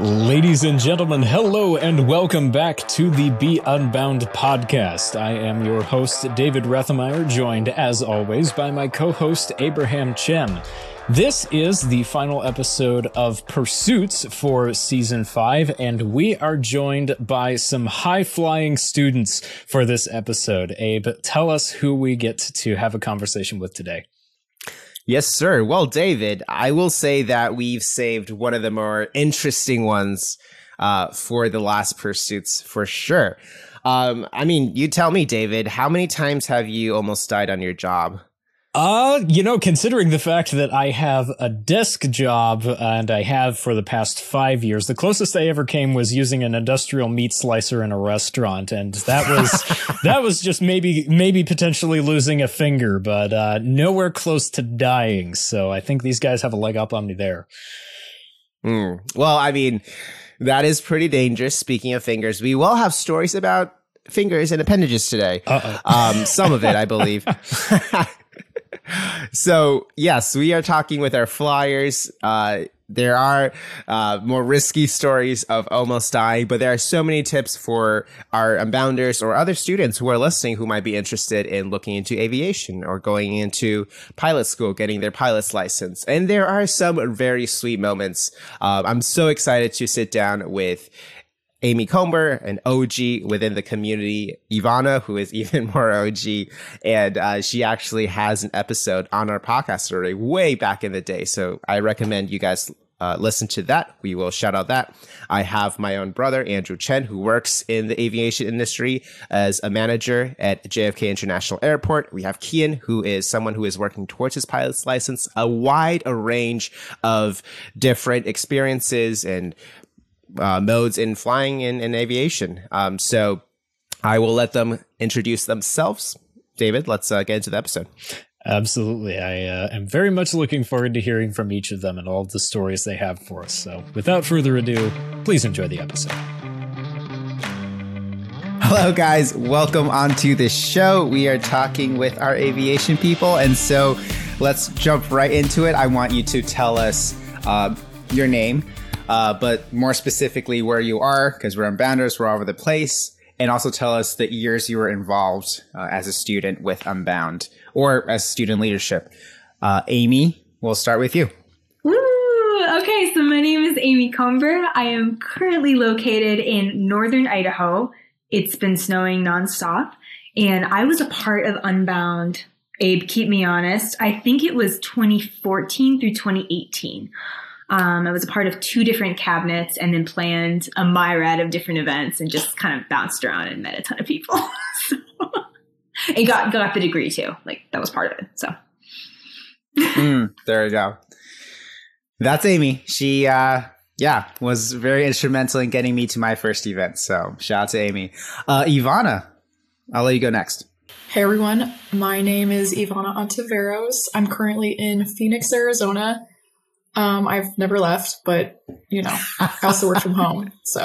Ladies and gentlemen, hello and welcome back to the Be Unbound podcast. I am your host, David Rethemeyer, joined as always by my co host, Abraham Chen. This is the final episode of Pursuits for season five, and we are joined by some high flying students for this episode. Abe, tell us who we get to have a conversation with today. Yes, sir. Well, David, I will say that we've saved one of the more interesting ones uh, for the last pursuits for sure. Um, I mean, you tell me, David, how many times have you almost died on your job? Uh, you know, considering the fact that I have a desk job and I have for the past five years, the closest I ever came was using an industrial meat slicer in a restaurant, and that was that was just maybe maybe potentially losing a finger, but uh, nowhere close to dying. So I think these guys have a leg up on me there. Mm. Well, I mean, that is pretty dangerous. Speaking of fingers, we will have stories about fingers and appendages today. Um, some of it, I believe. so yes, we are talking with our flyers. Uh, there are uh, more risky stories of almost dying, but there are so many tips for our unbounders or other students who are listening who might be interested in looking into aviation or going into pilot school, getting their pilot's license. And there are some very sweet moments. Uh, I'm so excited to sit down with Amie Comber, an OG within the community, Eve-Anna, who is even more OG, and uh, she actually has an episode on our podcast already way back in the day. So I recommend you guys uh, listen to that. We will shout out that. I have my own brother, Andrew Chen, who works in the aviation industry as a manager at JFK International Airport. We have Kian, who is someone who is working towards his pilot's license, a wide range of different experiences and uh, modes in flying and, and aviation. Um, so I will let them introduce themselves. David, let's uh, get into the episode. Absolutely. I uh, am very much looking forward to hearing from each of them and all of the stories they have for us. So without further ado, please enjoy the episode. Hello, guys. Welcome onto the show. We are talking with our aviation people. And so let's jump right into it. I want you to tell us uh, your name, uh, but more specifically where you are, because we're Unbounders, we're all over the place, and also tell us the years you were involved uh, as a student with Unbound or as student leadership. Uh, Amie, we'll start with you. Okay, so my name is Amie Comber. I am currently located in northern Idaho. It's been snowing nonstop, and I was a part of Unbound. Abe, keep me honest. I think it was 2014 through 2018. Um, I was a part of two different cabinets and then planned a myriad of different events and just kind of bounced around and met a ton of people. so, and got got the degree too. Like that was part of it. So mm, there you go. That's Amie. She uh yeah, was very instrumental in getting me to my first event. So shout out to Amie. Uh Eve-Anna, I'll let you go next. Hey everyone, my name is Eve-Anna Ontiveros. I'm currently in Phoenix, Arizona. Um, I've never left, but you know, I also work from home. So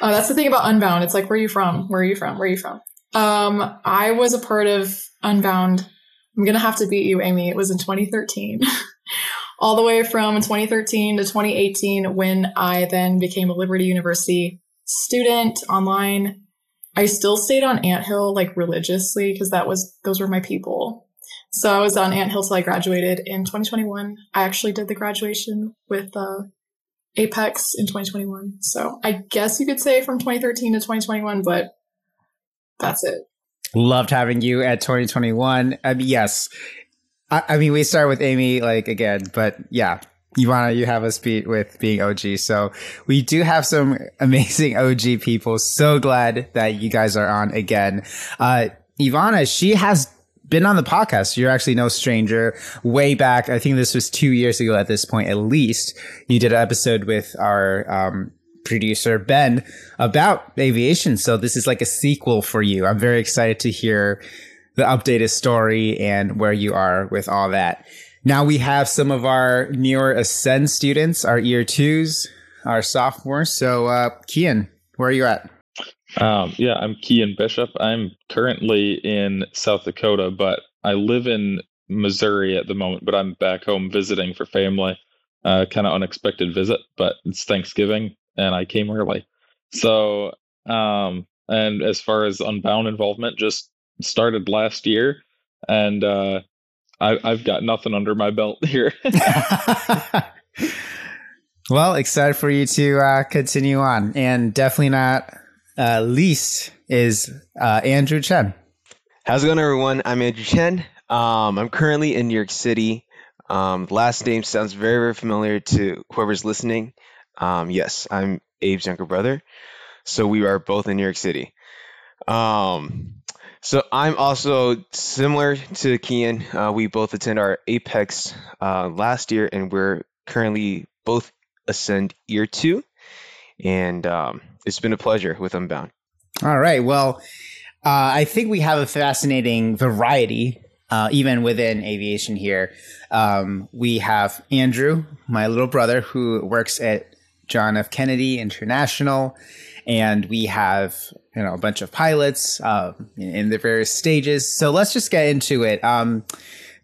uh, that's the thing about Unbound. It's like, where are you from? Where are you from? Where are you from? Um, I was a part of Unbound. I'm gonna have to beat you, Amie. It was in 2013. All the way from 2013 to 2018, when I then became a Liberty University student online. I still stayed on Anthill like religiously because that was those were my people. So I was on Ant Hill till I graduated in 2021. I actually did the graduation with uh, Apex in 2021. So I guess you could say from 2013 to 2021, but that's it. Loved having you at 2021. I mean, yes. I, I mean, we start with Amie, like again, but yeah, Eve-Anna, you have us beat with being OG. So we do have some amazing OG people. So glad that you guys are on again. Uh, Eve-Anna, she has been on the podcast. You're actually no stranger. Way back, I think this was two years ago at this point, at least. You did an episode with our um, producer Ben about aviation. So this is like a sequel for you. I'm very excited to hear the updated story and where you are with all that. Now we have some of our newer Ascend students, our year twos, our sophomores. So, uh, Kian, where are you at? Um, yeah, I'm Kian Bisschop. I'm currently in South Dakota, but I live in Missouri at the moment, but I'm back home visiting for family. uh, kind of unexpected visit, but it's Thanksgiving and I came early. So, um, and as far as Unbound involvement, just started last year, and uh, I, I've got nothing under my belt here. well, excited for you to uh, continue on, and definitely not uh, least is uh, Andrew Chen. How's it going, everyone? I'm Andrew Chen. Um, I'm currently in New York City. Um, last name sounds very, very familiar to whoever's listening. Um, yes, I'm Abe's younger brother. So we are both in New York City. Um, so I'm also similar to Kian. Uh, we both attend our Apex uh, last year, and we're currently both ascend year two. And um, it's been a pleasure with Unbound. All right. Well, uh, I think we have a fascinating variety, uh, even within aviation here. Um, we have Andrew, my little brother, who works at John F. Kennedy International, and we have you know a bunch of pilots uh, in the various stages. So let's just get into it. Um,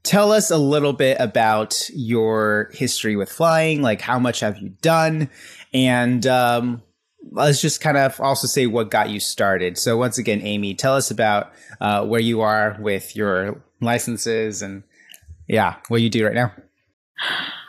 tell us a little bit about your history with flying. Like, how much have you done? And um, let's just kind of also say what got you started. So once again, Amie, tell us about uh, where you are with your licenses and yeah, what you do right now.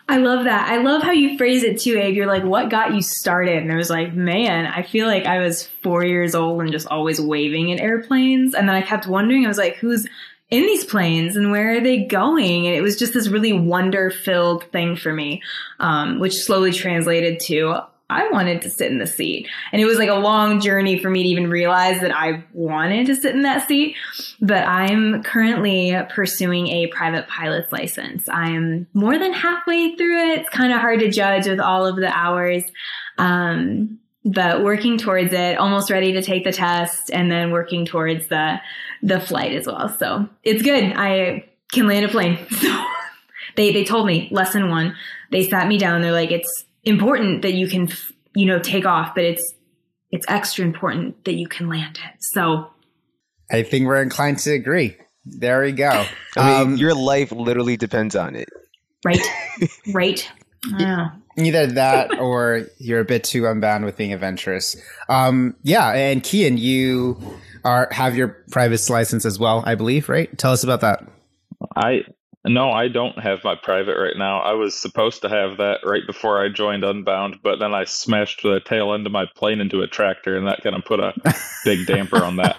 I love that. I love how you phrase it too, Abe. You're like, what got you started? And I was like, man, I feel like I was four years old and just always waving in airplanes. And then I kept wondering, I was like, who's in these planes and where are they going? And it was just this really wonder filled thing for me, um, which slowly translated to I wanted to sit in the seat. And it was like a long journey for me to even realize that I wanted to sit in that seat. But I'm currently pursuing a private pilot's license. I'm more than halfway through it. It's kind of hard to judge with all of the hours. Um, but working towards it, almost ready to take the test and then working towards the the flight as well. So it's good. I can land a plane. So they they told me lesson 1. They sat me down. They're like it's important that you can, you know, take off, but it's it's extra important that you can land it. So I think we're inclined to agree. There we go. I mean, um, your life literally depends on it. Right. right. Yeah. Either that or you're a bit too unbound with being adventurous. Um, yeah, and Kian, you are have your private license as well, I believe, right? Tell us about that. I no, I don't have my private right now. I was supposed to have that right before I joined Unbound, but then I smashed the tail end of my plane into a tractor, and that kind of put a big damper on that.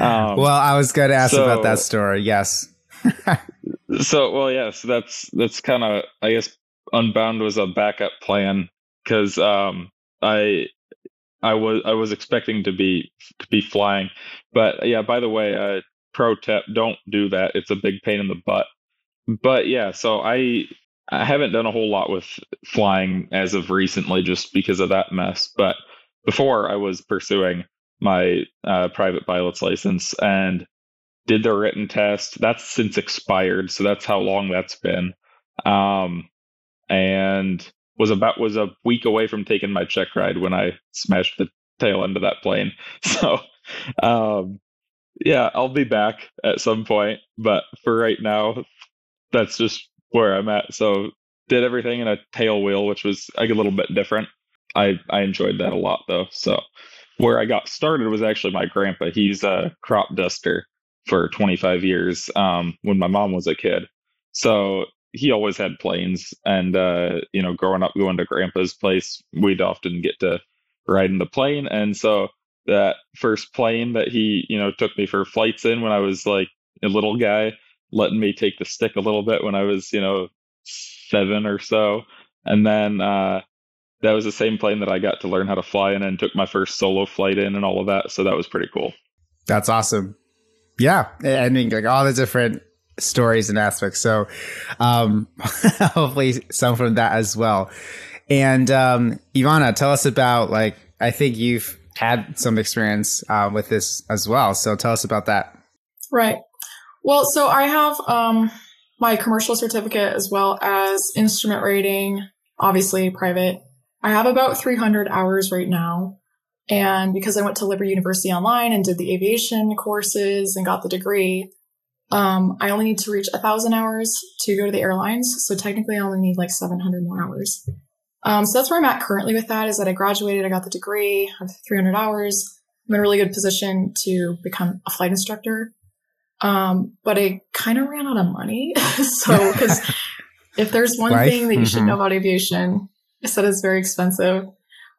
Um, well, I was going to ask so, about that story. Yes. so, well, yes, that's that's kind of I guess Unbound was a backup plan because um, I I was I was expecting to be to be flying, but yeah. By the way, uh, pro tip: don't do that. It's a big pain in the butt but yeah, so I I haven't done a whole lot with flying as of recently, just because of that mess. But before, I was pursuing my uh, private pilot's license and did the written test. That's since expired, so that's how long that's been. Um, and was about was a week away from taking my check ride when I smashed the tail end of that plane. So, um, yeah, I'll be back at some point, but for right now, that's just where I'm at. So did everything in a tail wheel, which was like a little bit different. I I enjoyed that a lot though. So where I got started was actually my grandpa. He's a crop duster for 25 years um, when my mom was a kid. So he always had planes, and uh, you know, growing up going to grandpa's place, we'd often get to ride in the plane. And so that first plane that he you know took me for flights in when I was like a little guy letting me take the stick a little bit when I was, you know, seven or so. And then uh, that was the same plane that I got to learn how to fly in and took my first solo flight in and all of that. So that was pretty cool. That's awesome. Yeah. I mean, like all the different stories and aspects. So um, hopefully some from that as well. And um, Eve-Anna, tell us about like, I think you've had some experience uh, with this as well. So tell us about that. Right. Well, so I have um, my commercial certificate as well as instrument rating, obviously private. I have about 300 hours right now. And because I went to Liberty University online and did the aviation courses and got the degree, Um, I only need to reach a thousand hours to go to the airlines. So technically I only need like 700 more hours. Um, so that's where I'm at currently with that is that I graduated, I got the degree, I have 300 hours. I'm in a really good position to become a flight instructor. Um, but I kind of ran out of money. so, because if there's one Life? thing that you should Mhm. know about aviation, is that it's very expensive.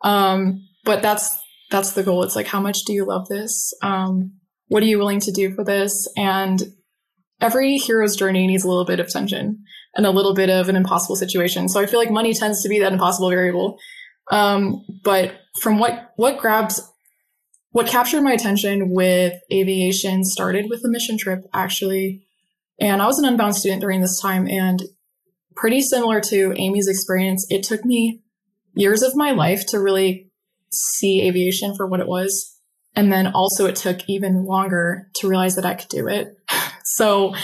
Um, but that's that's the goal. It's like, how much do you love this? Um, what are you willing to do for this? And every hero's journey needs a little bit of tension and a little bit of an impossible situation. So I feel like money tends to be that impossible variable. Um, but from what what grabs what captured my attention with aviation started with a mission trip actually. And i was an unbound student during this time and pretty similar to amie's experience it took me years of my life to really see aviation for what it was. And then also it took even longer to realize that i could do it. So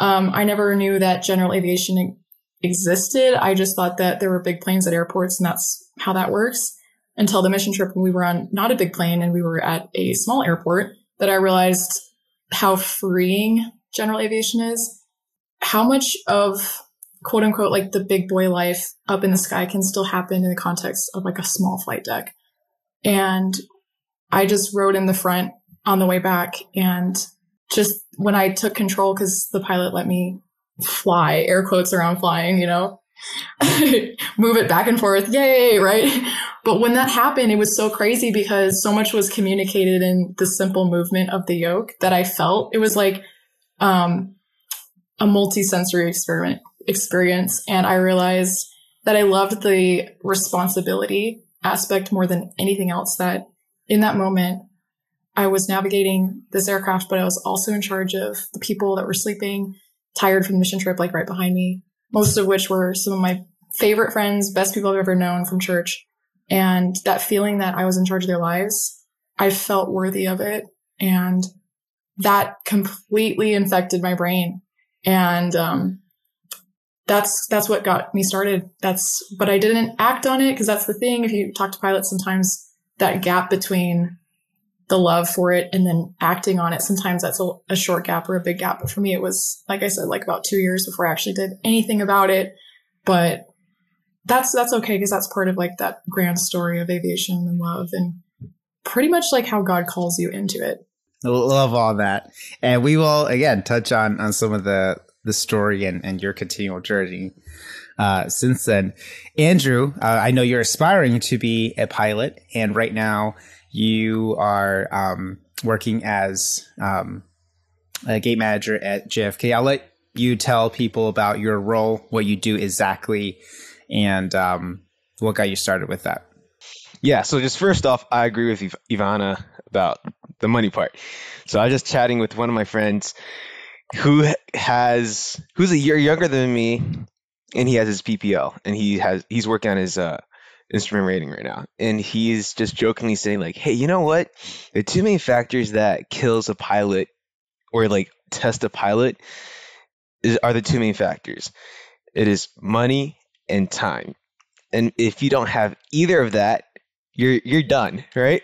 um, i never knew that general aviation existed. I just thought that there were big planes at airports and that's how that works until the mission trip when we were on not a big plane and we were at a small airport that I realized how freeing general aviation is, how much of quote unquote like the big boy life up in the sky can still happen in the context of like a small flight deck. And I just rode in the front on the way back and just when I took control because the pilot let me fly, air quotes around flying, you know, move it back and forth, yay, right? But when that happened, it was so crazy because so much was communicated in the simple movement of the yoke that I felt it was like um, a multi-sensory experiment experience, and I realized that I loved the responsibility aspect more than anything else. That in that moment, I was navigating this aircraft, but I was also in charge of the people that were sleeping, tired from the mission trip, like right behind me. Most of which were some of my favorite friends, best people I've ever known from church. And that feeling that I was in charge of their lives, I felt worthy of it. And that completely infected my brain. And, um, that's, that's what got me started. That's, but I didn't act on it because that's the thing. If you talk to pilots, sometimes that gap between the love for it and then acting on it, sometimes that's a, a short gap or a big gap. But for me, it was, like I said, like about two years before I actually did anything about it. But that's that's okay because that's part of like that grand story of aviation and love and pretty much like how God calls you into it. Love all that, and we will again touch on on some of the the story and and your continual journey uh, since then. Andrew, uh, I know you're aspiring to be a pilot, and right now you are um, working as um, a gate manager at JFK. I'll let you tell people about your role, what you do exactly, and um, what got you started with that. Yeah, so just first off, I agree with Iv- Eve-Anna about the money part. So I was just chatting with one of my friends who has who's a year younger than me and he has his PPL and he has he's working on his uh instrument rating right now. And he's just jokingly saying like hey you know what? The two main factors that kills a pilot or like test a pilot is, are the two main factors. It is money and time. And if you don't have either of that you're you're done right?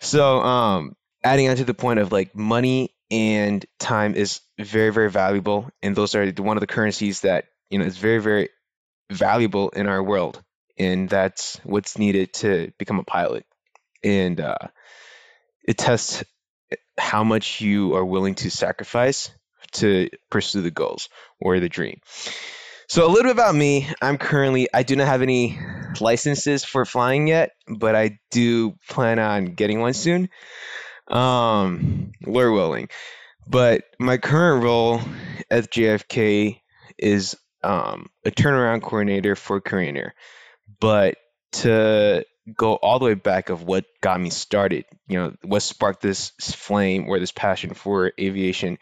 So um adding on to the point of like money and time is very very valuable. And those are one of the currencies that you know is very very valuable in our world and that's what's needed to become a pilot. And uh, it tests how much you are willing to sacrifice to pursue the goals or the dream. So a little bit about me. I'm currently i do not have any licenses for flying yet but i do plan on getting one soon. Um lord willing. But my current role at jfk is um, a turnaround coordinator for Korean Air. But to go all the way back of what got me started, you know, what sparked this flame or this passion for aviation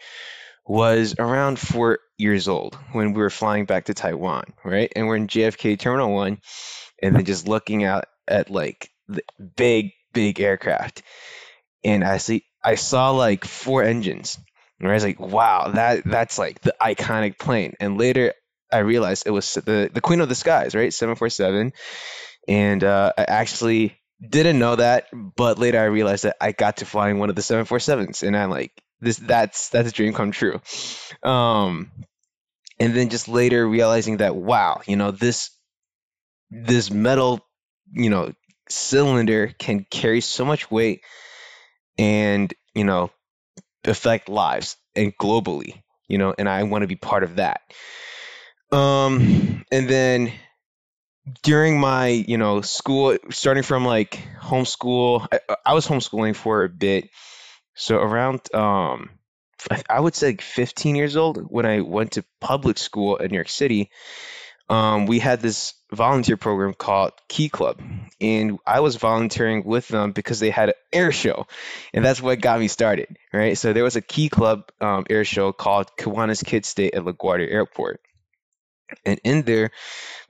was around four years old when we were flying back to Taiwan, right? And we're in JFK Terminal 1 and then just looking out at like the big, big aircraft. And I see I saw like four engines. And I was like, wow, that that's like the iconic plane. And later I realized it was the the Queen of the Skies, right? 747. And uh, I actually didn't know that, but later I realized that I got to fly in one of the 747s, and I'm like, this that's that's a dream come true. Um, and then just later realizing that wow, you know this this metal, you know, cylinder can carry so much weight and you know affect lives and globally, you know, and I want to be part of that. Um, and then during my you know school starting from like homeschool I, I was homeschooling for a bit. So around um I- would say like 15 years old when i went to public school in new york city um, we had this volunteer program called key club. And i was volunteering with them because they had an air show. And that's what got me started right? So there was a key club um, air show called kiwanis kids Day at laguardia airport and in there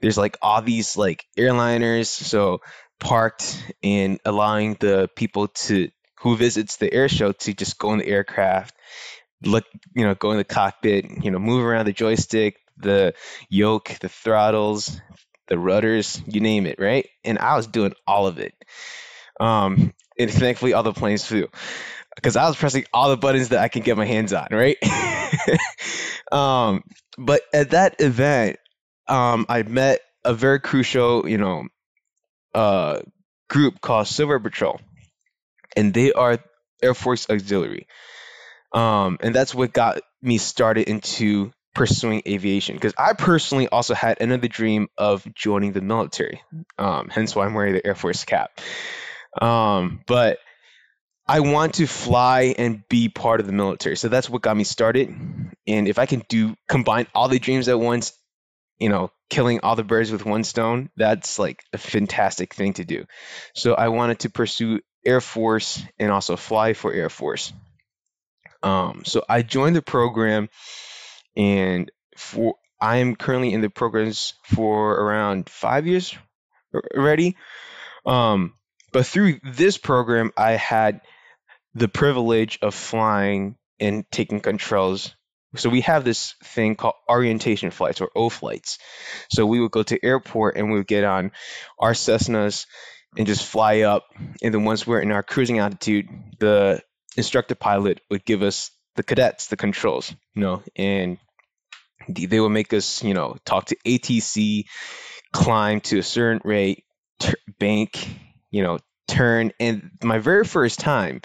there's like all these like airliners so parked and allowing the people to who visits the air show to just go in the aircraft look you know go in the cockpit you know move around the joystick the yoke the throttles the rudders you name it right? And i was doing all of it. Um and thankfully all the planes flew because i was pressing all the buttons that i can get my hands on right? Um but at that event um i met a very crucial you know uh group called Civil Air Patrol and they are air force auxiliary. Um and that's what got me started into pursuing aviation because i personally also had another dream of joining the military um hence why i'm wearing the air force cap. Um but I want to fly and be part of the military. So that's what got me started. And if I can do combine all the dreams at once, you know, killing all the birds with one stone, that's like a fantastic thing to do. So I wanted to pursue Air Force and also fly for Air Force. Um, so I joined the program and for I am currently in the programs for around five years already. Um, but through this program, I had the privilege of flying and taking controls. So we have this thing called orientation flights or O flights. So we would go to airport and we would get on our Cessnas and just fly up. And then once we're in our cruising altitude, the instructor pilot would give us the cadets the controls, you know, and they would make us, you know, talk to ATC, climb to a certain rate, bank, you know, turn. And my very first time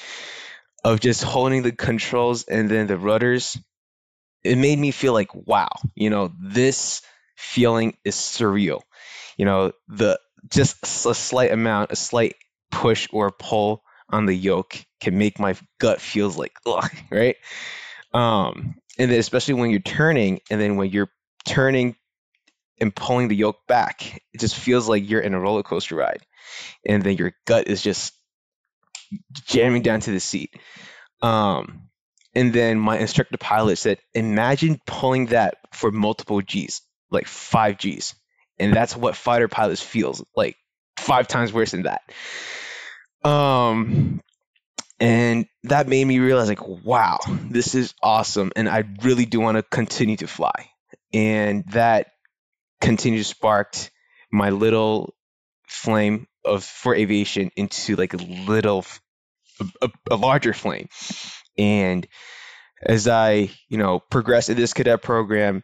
of just holding the controls and then the rudders, it made me feel like, wow, you know, this feeling is surreal. You know, the just a slight amount, a slight push or pull on the yoke can make my gut feels like ugh, right? Um, and then especially when you're turning, and then when you're turning and pulling the yoke back, it just feels like you're in a roller coaster ride, and then your gut is just jamming down to the seat. Um, and then my instructor pilot said, imagine pulling that for multiple G's, like five G's. And that's what fighter pilots feels like five times worse than that. Um, and that made me realize like, wow, this is awesome. And I really do want to continue to fly. And that continued sparked my little flame of for aviation into like a little a, a larger flame. And as I, you know, progressed in this cadet program,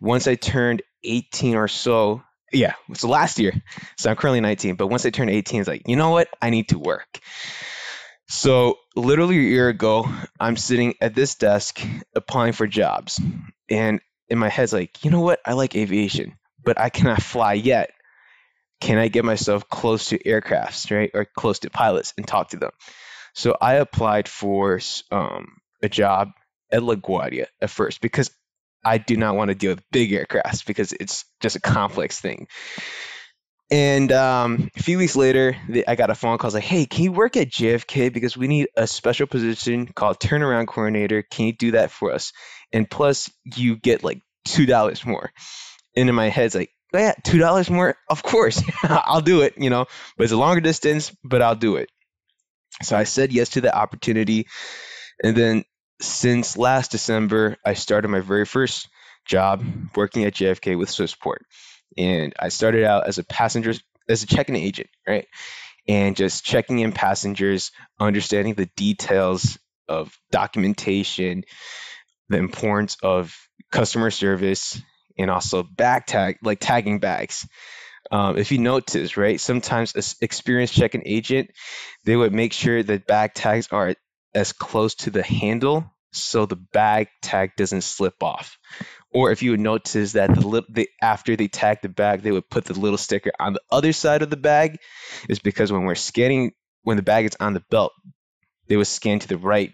once I turned 18 or so, yeah, so last year, so I'm currently 19, but once I turned 18, it's like, you know what? I need to work. So literally a year ago, I'm sitting at this desk applying for jobs. And in my head's like, you know what? I like aviation, but I cannot fly yet. Can I get myself close to aircrafts, right? Or close to pilots and talk to them? So I applied for um, a job at LaGuardia at first because I do not want to deal with big aircrafts because it's just a complex thing. And um, a few weeks later, I got a phone call. I was like, "Hey, can you work at JFK because we need a special position called turnaround coordinator? Can you do that for us? And plus, you get like two dollars more." And in my head, it's like, oh, "Yeah, two dollars more? Of course, I'll do it." You know, but it's a longer distance, but I'll do it. So I said yes to the opportunity, and then since last December, I started my very first job working at JFK with Swissport. And I started out as a passenger, as a check-in agent, right? And just checking in passengers, understanding the details of documentation, the importance of customer service, and also back tag, like tagging bags. Um, if you notice, right, sometimes an experienced check-in agent, they would make sure that bag tags are as close to the handle so the bag tag doesn't slip off. Or if you would notice that the, the after they tag the bag, they would put the little sticker on the other side of the bag, is because when we're scanning, when the bag is on the belt, they would scan to the right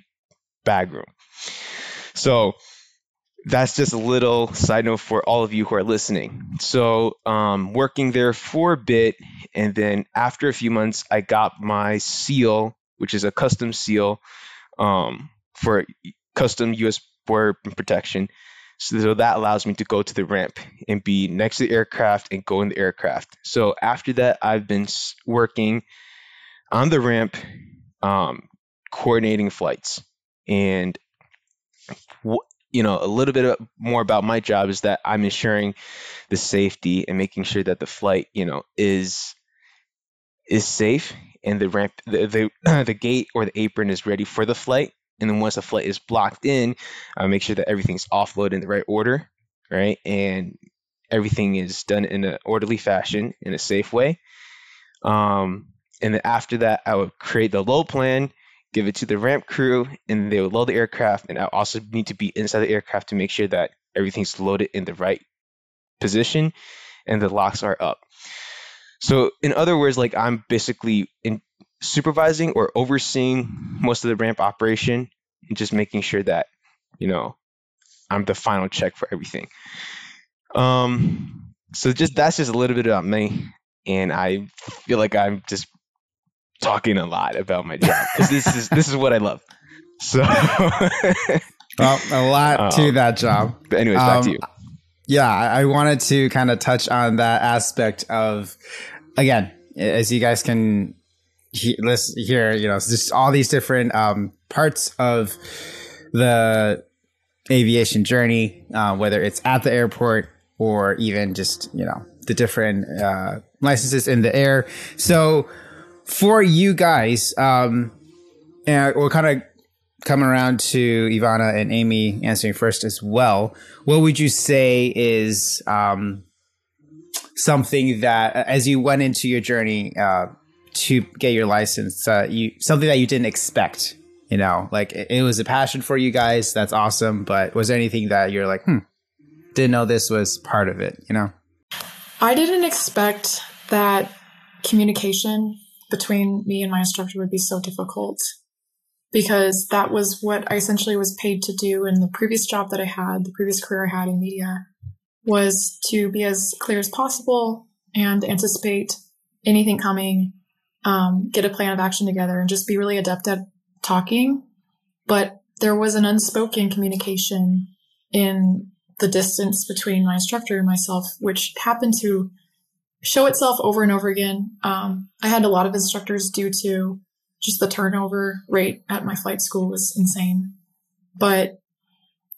bag room. So that's just a little side note for all of you who are listening. So, um, working there for a bit, and then after a few months, I got my seal, which is a custom seal um, for custom U.S. border protection. So that allows me to go to the ramp and be next to the aircraft and go in the aircraft. So after that, I've been working on the ramp, um, coordinating flights, and you know a little bit more about my job is that I'm ensuring the safety and making sure that the flight, you know, is is safe and the ramp, the the, the gate or the apron is ready for the flight and then once a flight is blocked in, I make sure that everything's offloaded in the right order, right? And everything is done in an orderly fashion in a safe way. Um, and then after that, I would create the load plan, give it to the ramp crew, and they would load the aircraft. And I also need to be inside the aircraft to make sure that everything's loaded in the right position and the locks are up. So, in other words, like I'm basically in supervising or overseeing most of the ramp operation and just making sure that you know I'm the final check for everything. Um, so just that's just a little bit about me, and I feel like I'm just talking a lot about my job because this is this is what I love. So, well, a lot um, to that job. But anyways, back um, to you. Yeah, I wanted to kind of touch on that aspect of, again, as you guys can he, listen here, you know, just all these different um, parts of the aviation journey, uh, whether it's at the airport or even just you know the different uh, licenses in the air. So for you guys, um, and we're kind of coming around to Eve-Anna and Amie answering first as well. What would you say is um, something that, as you went into your journey, uh, to get your license, uh, you something that you didn't expect. You know, like it, it was a passion for you guys. That's awesome. But was there anything that you're like, hmm, didn't know this was part of it? You know, I didn't expect that communication between me and my instructor would be so difficult because that was what I essentially was paid to do in the previous job that I had, the previous career I had in media, was to be as clear as possible and anticipate anything coming um, get a plan of action together and just be really adept at talking. But there was an unspoken communication in the distance between my instructor and myself, which happened to show itself over and over again. Um, I had a lot of instructors due to just the turnover rate at my flight school was insane. But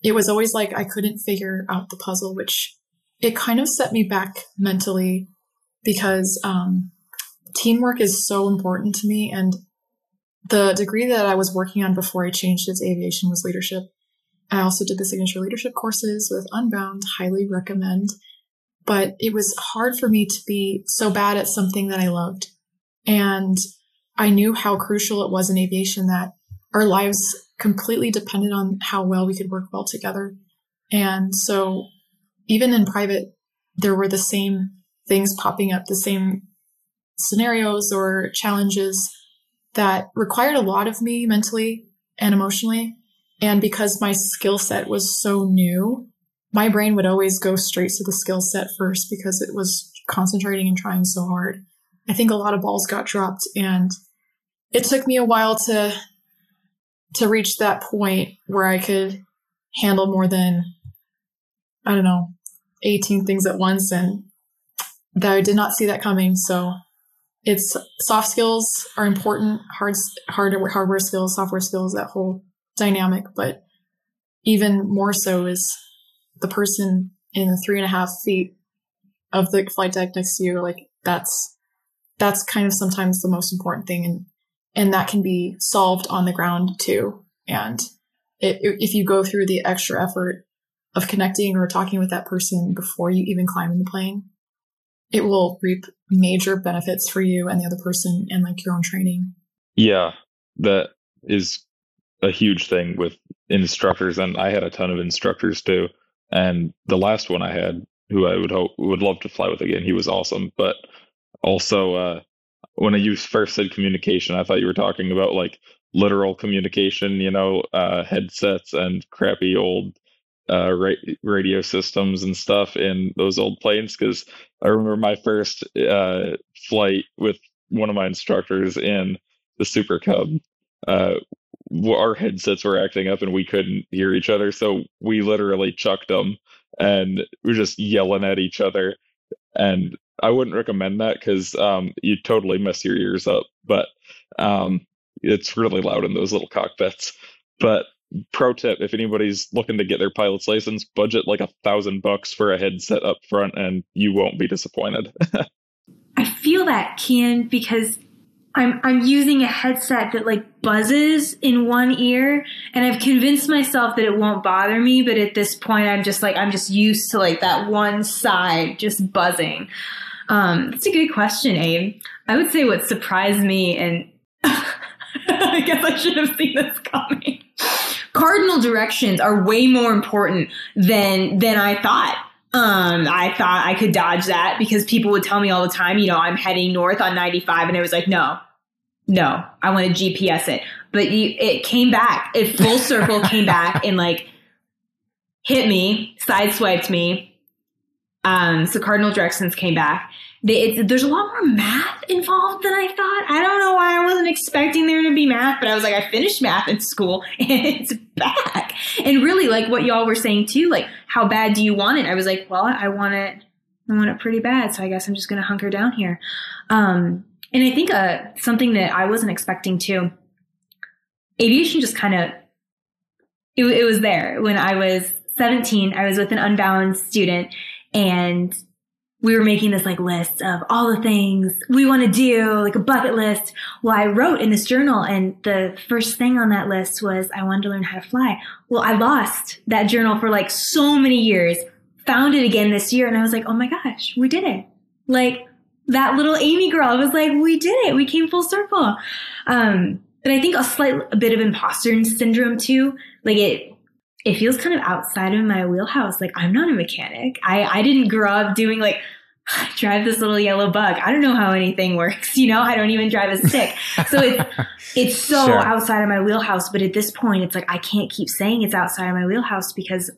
it was always like I couldn't figure out the puzzle, which it kind of set me back mentally because um, teamwork is so important to me. And the degree that I was working on before I changed to aviation was leadership. I also did the signature leadership courses with Unbound, highly recommend. But it was hard for me to be so bad at something that I loved. And I knew how crucial it was in aviation that our lives completely depended on how well we could work well together. And so even in private, there were the same things popping up, the same scenarios or challenges that required a lot of me mentally and emotionally. And because my skill set was so new, my brain would always go straight to the skill set first because it was concentrating and trying so hard. I think a lot of balls got dropped and it took me a while to to reach that point where I could handle more than I don't know 18 things at once and that I did not see that coming so it's soft skills are important, hard, hard hardware skills, software skills, that whole dynamic. But even more so is the person in the three and a half feet of the flight deck next to you. Like that's, that's kind of sometimes the most important thing. And, and that can be solved on the ground too. And it, if you go through the extra effort of connecting or talking with that person before you even climb in the plane, it will reap major benefits for you and the other person and like your own training. Yeah, that is a huge thing with instructors, and I had a ton of instructors too. And the last one I had, who I would hope would love to fly with again, he was awesome. But also, uh, when you first said communication, I thought you were talking about like literal communication, you know, uh, headsets and crappy old uh, ra- radio systems and stuff in those old planes. Because I remember my first uh, flight with one of my instructors in the Super Cub. Our headsets were acting up and we couldn't hear each other, so we literally chucked them and we are just yelling at each other. And I wouldn't recommend that because um, you totally mess your ears up. But um, it's really loud in those little cockpits. But pro tip: if anybody's looking to get their pilot's license, budget like a thousand bucks for a headset up front, and you won't be disappointed. I feel that Kian because I'm I'm using a headset that like buzzes in one ear and I've convinced myself that it won't bother me but at this point I'm just like I'm just used to like that one side just buzzing. Um that's a good question, Abe. I would say what surprised me and I guess I should have seen this coming. Cardinal directions are way more important than than I thought. Um, I thought I could dodge that because people would tell me all the time, you know, I'm heading north on 95, and it was like, no, no, I want to GPS it. But you, it came back, it full circle came back and like hit me, sideswiped me. Um, so cardinal directions came back. They, there's a lot more math involved than I thought. I don't know why I wasn't expecting there to be math, but I was like, I finished math in school and it's back. And really, like what y'all were saying too, like how bad do you want it? I was like, well, I want it, I want it pretty bad, so I guess I'm just gonna hunker down here. Um, and I think uh, something that I wasn't expecting too, aviation just kind of, it, it was there when I was 17. I was with an Unbound student and we were making this like list of all the things we want to do, like a bucket list. Well, I wrote in this journal and the first thing on that list was I wanted to learn how to fly. Well, I lost that journal for like so many years, found it again this year and I was like, oh my gosh, we did it. Like that little Amie girl. Was like, we did it. We came full circle. Um, but I think a slight a bit of imposter syndrome too. Like it, it feels kind of outside of my wheelhouse. Like I'm not a mechanic. I, I didn't grow up doing like, drive this little yellow bug. I don't know how anything works. You know, I don't even drive a stick. So it's, it's so sure. outside of my wheelhouse. But at this point, it's like, I can't keep saying it's outside of my wheelhouse because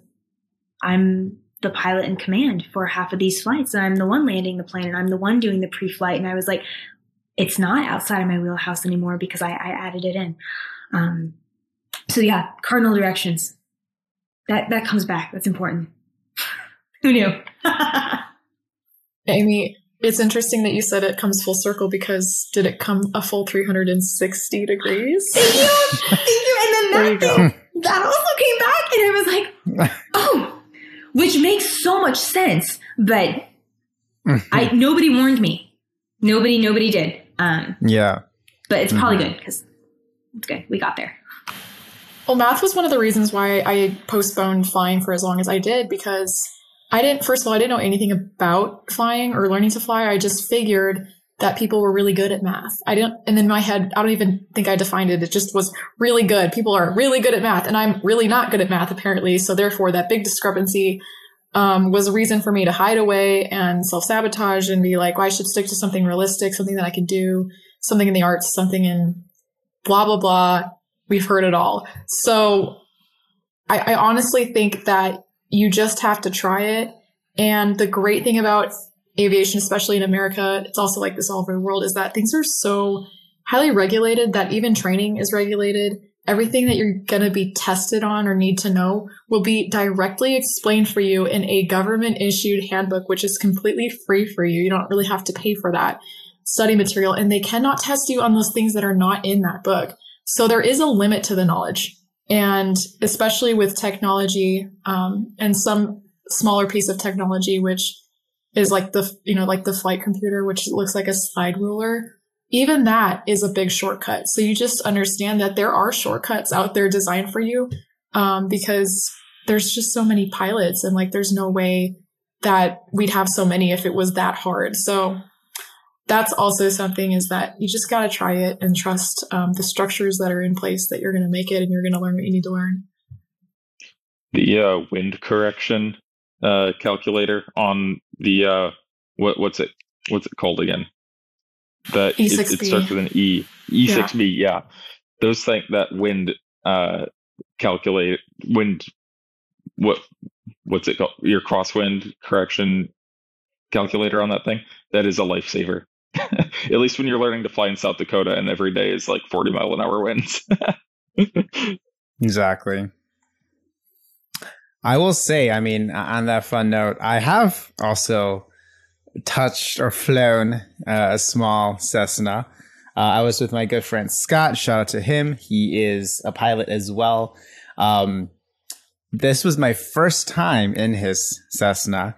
I'm the pilot in command for half of these flights and I'm the one landing the plane and I'm the one doing the pre-flight. And I was like, it's not outside of my wheelhouse anymore because I, I added it in. Um, so yeah, cardinal directions. That, that comes back. That's important. Who knew? Amie, it's interesting that you said it comes full circle because did it come a full 360 degrees? Thank you. Thank you. And then that thing, that also came back and I was like, oh, which makes so much sense. But I nobody warned me. Nobody, nobody did. Um, yeah. But it's probably mm-hmm. good because it's good. We got there. Well, math was one of the reasons why I postponed flying for as long as I did because I didn't, first of all, I didn't know anything about flying or learning to fly. I just figured that people were really good at math. I didn't, and in my head, I don't even think I defined it. It just was really good. People are really good at math and I'm really not good at math apparently. So therefore that big discrepancy, um, was a reason for me to hide away and self sabotage and be like, well, I should stick to something realistic, something that I can do, something in the arts, something in blah, blah, blah. We've heard it all. So I, I honestly think that you just have to try it. And the great thing about aviation, especially in America, it's also like this all over the world, is that things are so highly regulated that even training is regulated. Everything that you're going to be tested on or need to know will be directly explained for you in a government issued handbook, which is completely free for you. You don't really have to pay for that study material and they cannot test you on those things that are not in that book. So there is a limit to the knowledge. And especially with technology, um, and some smaller piece of technology, which is like the, you know, like the flight computer, which looks like a slide ruler. even that is a big shortcut. So you just understand that there are shortcuts out there designed for you um, because there's just so many pilots and like there's no way that we'd have so many if it was that hard. So that's also something is that you just got to try it and trust um, the structures that are in place that you're going to make it and you're going to learn what you need to learn. The uh, wind correction uh, calculator on the uh, what what's it what's it called again? That it, it, starts with an E. E6B, yeah. yeah. Those things that wind uh, calculate wind what what's it called? Your crosswind correction calculator on that thing. That is a lifesaver. At least when you're learning to fly in South Dakota and every day is like 40 mile an hour winds. exactly. I will say, I mean, on that fun note, I have also touched or flown uh, a small Cessna. Uh, I was with my good friend Scott. Shout out to him. He is a pilot as well. Um, this was my first time in his Cessna,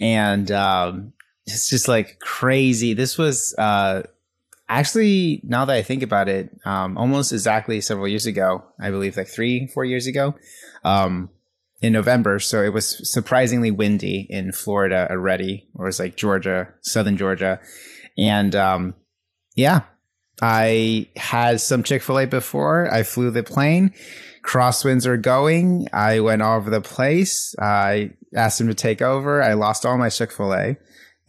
and um, it's just like crazy. This was uh, actually, now that I think about it, um, almost exactly several years ago. I believe like three, four years ago, um, in November. So it was surprisingly windy in Florida already, or it was like Georgia, southern Georgia, and um, yeah, I had some Chick Fil A before. I flew the plane. Crosswinds are going. I went all over the place. I asked him to take over. I lost all my Chick Fil A.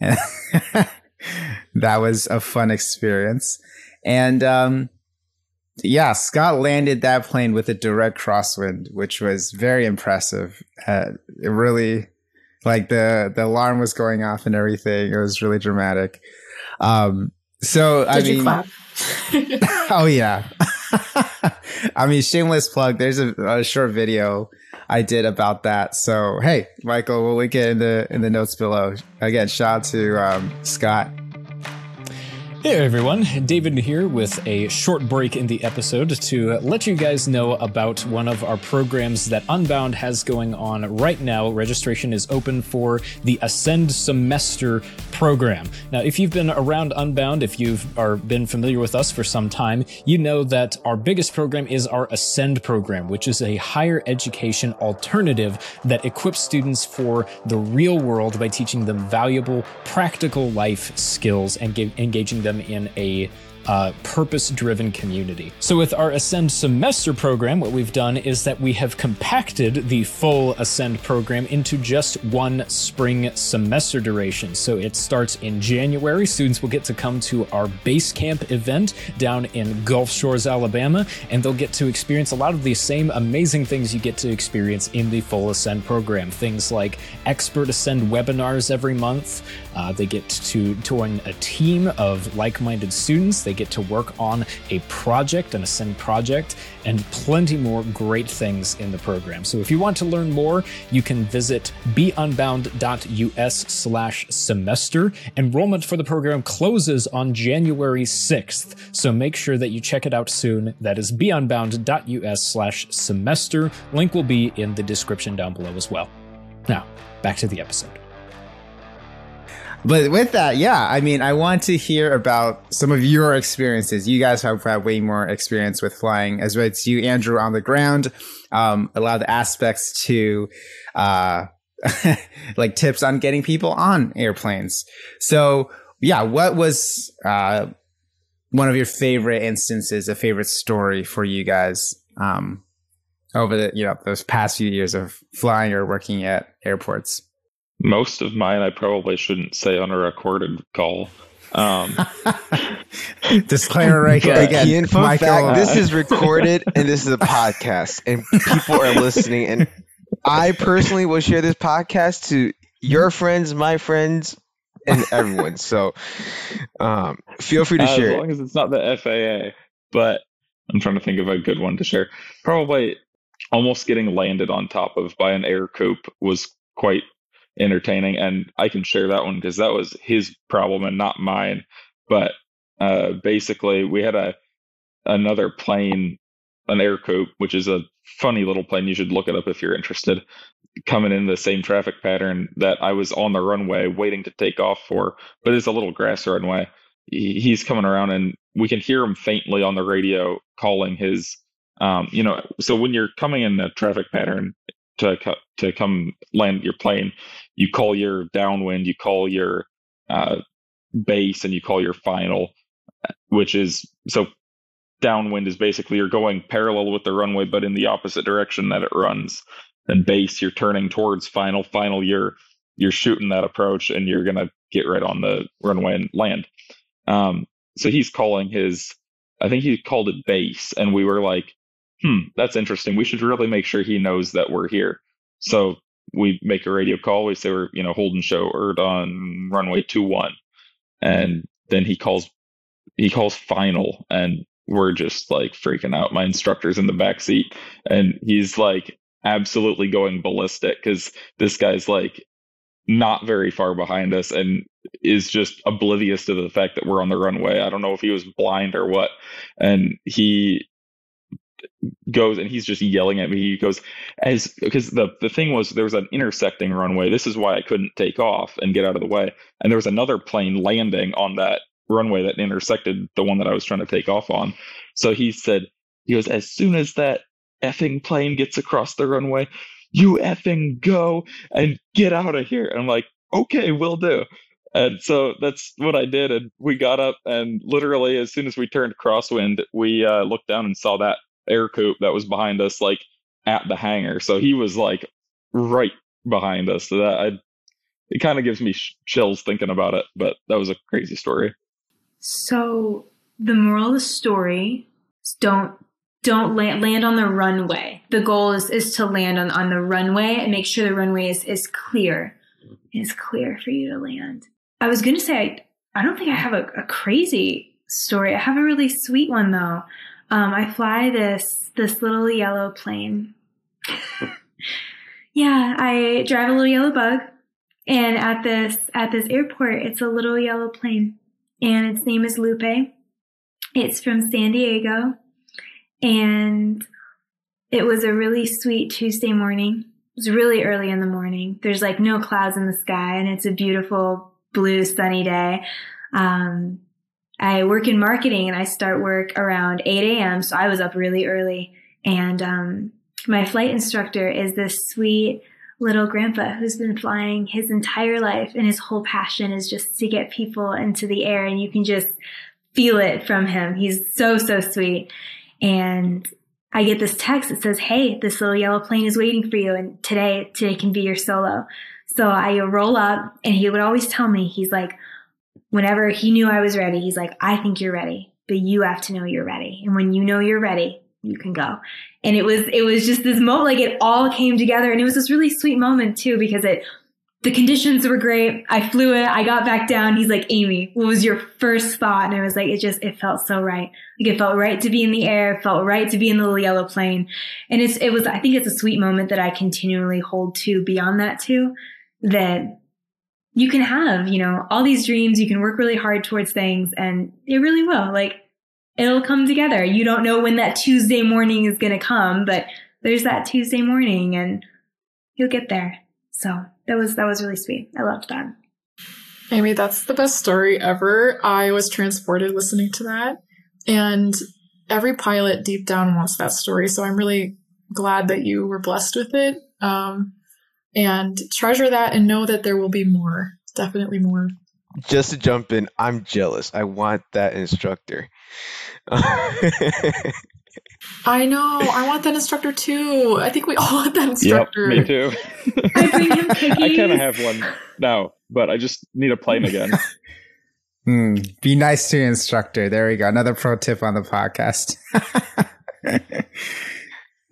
that was a fun experience. And um, yeah, Scott landed that plane with a direct crosswind, which was very impressive. Uh, it really, like the the alarm was going off and everything. It was really dramatic. Um, so Did I mean, oh yeah. I mean, shameless plug. There's a, a short video I did about that. So hey, Michael, we'll link it in the in the notes below. Again, shout out to um, Scott Hey everyone, David here with a short break in the episode to let you guys know about one of our programs that Unbound has going on right now. Registration is open for the Ascend Semester program. Now, if you've been around Unbound, if you've are been familiar with us for some time, you know that our biggest program is our Ascend program, which is a higher education alternative that equips students for the real world by teaching them valuable, practical life skills and engaging them them in a uh, purpose driven community. So, with our Ascend semester program, what we've done is that we have compacted the full Ascend program into just one spring semester duration. So, it starts in January. Students will get to come to our base camp event down in Gulf Shores, Alabama, and they'll get to experience a lot of the same amazing things you get to experience in the full Ascend program. Things like expert Ascend webinars every month. Uh, they get to join a team of like minded students. They get to work on a project, an Ascend project, and plenty more great things in the program. So if you want to learn more, you can visit beunbound.us slash semester. Enrollment for the program closes on January 6th, so make sure that you check it out soon. That is beunbound.us slash semester. Link will be in the description down below as well. Now, back to the episode. But with that, yeah, I mean, I want to hear about some of your experiences. You guys have had way more experience with flying, as well as you, Andrew, on the ground. Um, a lot of the aspects to, uh, like tips on getting people on airplanes. So, yeah, what was uh, one of your favorite instances, a favorite story for you guys um, over the you know those past few years of flying or working at airports? Most of mine I probably shouldn't say on a recorded call. Um, Disclaimer right here again. Key info Michael, fact, this is recorded and this is a podcast and people are listening. And I personally will share this podcast to your friends, my friends, and everyone. So um, feel free to uh, share. As long as it's not the FAA. But I'm trying to think of a good one to share. Probably almost getting landed on top of by an Ercoupe was quite entertaining. And I can share that one because that was his problem and not mine. But uh, basically, we had a another plane, an Ercoupe, which is a funny little plane. You should look it up if you're interested. Coming in the same traffic pattern that I was on the runway waiting to take off for, but it's a little grass runway. he's coming around and we can hear him faintly on the radio calling his um, you know so when you're coming in a traffic pattern to to come land your plane. You call your downwind you call your uh, base and you call your final which is so downwind is basically you're going parallel with the runway but in the opposite direction that it runs. And base you're turning towards final final you're you're shooting that approach and you're gonna get right on the runway and land. Um, so he's calling his, I think he called it base, and we were like, hmm, that's interesting. We should really make sure he knows that we're here. So we make a radio call. We say we're, you know, holding show or on runway two one, and then he calls, he calls final, and we're just like freaking out. My instructor's in the back seat, and he's like absolutely going ballistic because this guy's like not very far behind us and is just oblivious to the fact that we're on the runway. I don't know if he was blind or what. And he goes and he's just yelling at me. He goes as because the the thing was there was an intersecting runway. This is why I couldn't take off and get out of the way. And there was another plane landing on that runway that intersected the one that I was trying to take off on. So he said he goes as soon as that effing plane gets across the runway, you effing go and get out of here. And I'm like, okay, we'll do. And so that's what I did. And we got up, and literally, as soon as we turned crosswind, we uh, looked down and saw that Ercoupe that was behind us, like at the hangar. So he was like right behind us. So that I, it kind of gives me sh- chills thinking about it. But that was a crazy story. So the moral of the story is don't don't land, land on the runway. The goal is, is to land on, on the runway and make sure the runway is, is clear. Is clear for you to land. I was going to say, I, I don't think I have a, a, crazy story. I have a really sweet one though. Um, I fly this, this little yellow plane. yeah, I drive a little yellow bug and at this, at this airport, it's a little yellow plane and its name is Lupe. It's from San Diego and it was a really sweet Tuesday morning. It was really early in the morning. There's like no clouds in the sky and it's a beautiful blue sunny day. Um, I work in marketing and I start work around 8 a.m. So I was up really early and, um, my flight instructor is this sweet little grandpa who's been flying his entire life and his whole passion is just to get people into the air and you can just feel it from him. He's so, so sweet. And I get this text that says, Hey, this little yellow plane is waiting for you. And today, today can be your solo. So I roll up and he would always tell me, he's like, whenever he knew I was ready, he's like, I think you're ready, but you have to know you're ready. And when you know you're ready, you can go. And it was, it was just this moment, like it all came together. And it was this really sweet moment too, because it the conditions were great. I flew it. I got back down. He's like, Amie, what was your first thought? And I was like, it just, it felt so right. Like it felt right to be in the air. It felt right to be in the little yellow plane. And it's, it was, I think it's a sweet moment that I continually hold to beyond that too, that you can have, you know, all these dreams. You can work really hard towards things and it really will. Like it'll come together. You don't know when that Tuesday morning is going to come, but there's that Tuesday morning and you'll get there. So that was that was really sweet. I loved that. Amie, that's the best story ever. I was transported listening to that. And every pilot deep down wants that story. So I'm really glad that you were blessed with it. Um, and treasure that and know that there will be more. Definitely more. Just to jump in, I'm jealous. I want that instructor. I know. I want that instructor too. I think we all want that instructor. Yep, me too. I bring him I kind of have one now, but I just need a plane again. Hmm. Be nice to your instructor. There we go. Another pro tip on the podcast.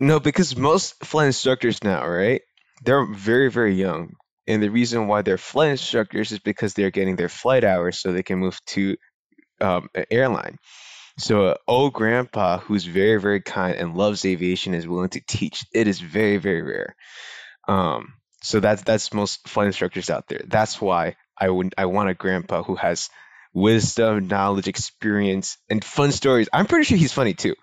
no, because most flight instructors now, right? They're very, very young. And the reason why they're flight instructors is because they're getting their flight hours so they can move to um, an airline. So an old grandpa who's very, very kind and loves aviation is willing to teach. It is very, very rare. Um, so that's that's most flight instructors out there. That's why I would I want a grandpa who has wisdom, knowledge, experience, and fun stories. I'm pretty sure he's funny too.